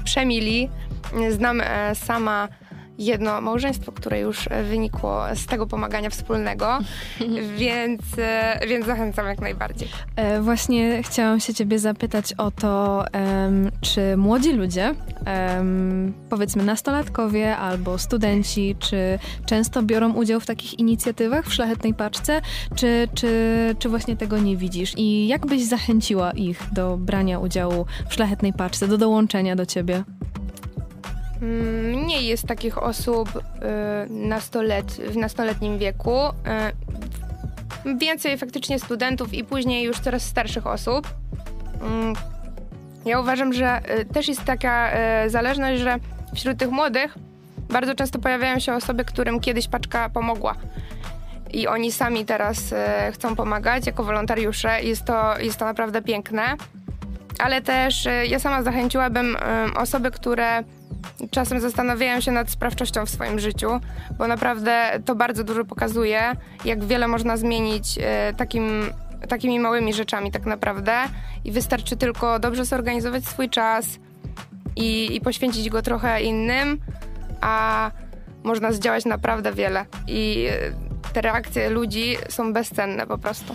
przemili. Znam e, sama jedno małżeństwo, które już e, wynikło z tego pomagania wspólnego, więc, e, więc zachęcam jak najbardziej. E, Właśnie chciałam się ciebie zapytać o to, em, czy młodzi ludzie, em, powiedzmy nastolatkowie albo studenci, czy często biorą udział w takich inicjatywach w Szlachetnej Paczce, czy, czy, czy właśnie tego nie widzisz? I jak byś zachęciła ich do brania udziału w Szlachetnej Paczce, do dołączenia do ciebie? Mniej jest takich osób y, nastolet, w nastoletnim wieku. y, Więcej faktycznie studentów i później już coraz starszych osób. Mm, Ja uważam, że y, też jest taka zależność, że wśród tych młodych bardzo często pojawiają się osoby, którym kiedyś paczka pomogła. I oni sami teraz chcą pomagać jako wolontariusze. Jest to, jest to naprawdę piękne. Ale też ja sama zachęciłabym osoby, które czasem zastanawiają się nad sprawczością w swoim życiu, bo naprawdę to bardzo dużo pokazuje, jak wiele można zmienić e, takim, takimi małymi rzeczami tak naprawdę i wystarczy tylko dobrze zorganizować swój czas i, i poświęcić go trochę innym, a można zdziałać naprawdę wiele i e, te reakcje ludzi są bezcenne po prostu.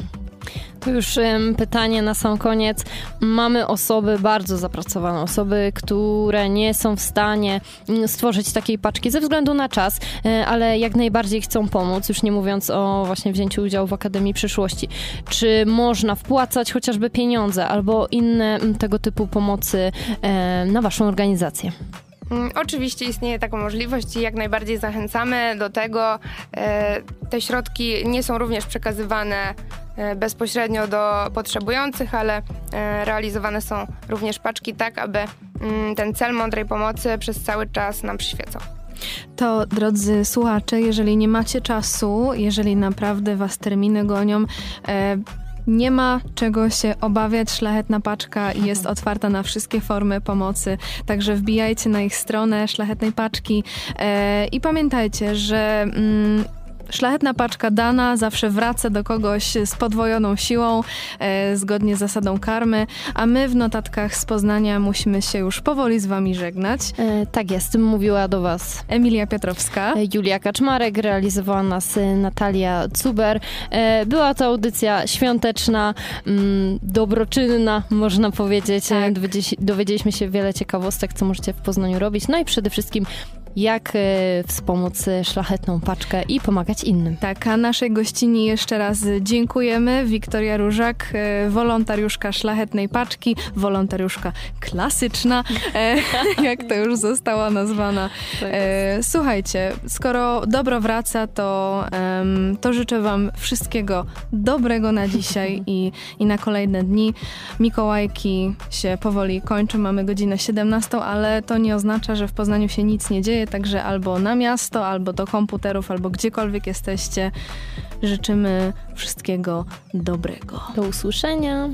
To już em, pytanie na sam koniec. Mamy osoby bardzo zapracowane, osoby, które nie są w stanie mm, stworzyć takiej paczki ze względu na czas, e, ale jak najbardziej chcą pomóc, już nie mówiąc o właśnie wzięciu udziału w Akademii Przyszłości. Czy można wpłacać chociażby pieniądze albo inne tego typu pomocy e, na waszą organizację? Mm, Oczywiście istnieje taka możliwość i jak najbardziej zachęcamy do tego. E, Te środki nie są również przekazywane e, bezpośrednio do potrzebujących, ale e, realizowane są również paczki tak, aby mm, ten cel mądrej pomocy przez cały czas nam przyświecał. To, drodzy słuchacze, jeżeli nie macie czasu, jeżeli naprawdę was terminy gonią, nie ma czego się obawiać. Szlachetna paczka jest otwarta na wszystkie formy pomocy. Także wbijajcie na ich stronę Szlachetnej Paczki e, i pamiętajcie, że mm, szlachetna paczka dana zawsze wraca do kogoś z podwojoną siłą, e, zgodnie z zasadą karmy, a my w notatkach z Poznania musimy się już powoli z wami żegnać. E, tak jest, mówiła do Was Emilia Piotrowska. e, Julia Kaczmarek, realizowała nas e, Natalia Cuber. E, Była to audycja świąteczna, mm, dobroczynna, można powiedzieć. Tak. E, dowiedzi- Dowiedzieliśmy się wiele ciekawostek, co możecie w Poznaniu robić. No i przede wszystkim, jak e, wspomóc szlachetną paczkę i pomagać innym. Tak, a naszej gościni jeszcze raz dziękujemy. Wiktoria Różak, e, wolontariuszka Szlachetnej Paczki, wolontariuszka klasyczna, e, jak to już została nazwana. E, słuchajcie, skoro dobro wraca, to, to życzę wam wszystkiego dobrego na dzisiaj i, i na kolejne dni. Mikołajki się powoli kończą, mamy godzinę 17, ale to nie oznacza, że w Poznaniu się nic nie dzieje, także albo na miasto, albo do komputerów, albo gdziekolwiek jesteście, życzymy wszystkiego dobrego. Do usłyszenia.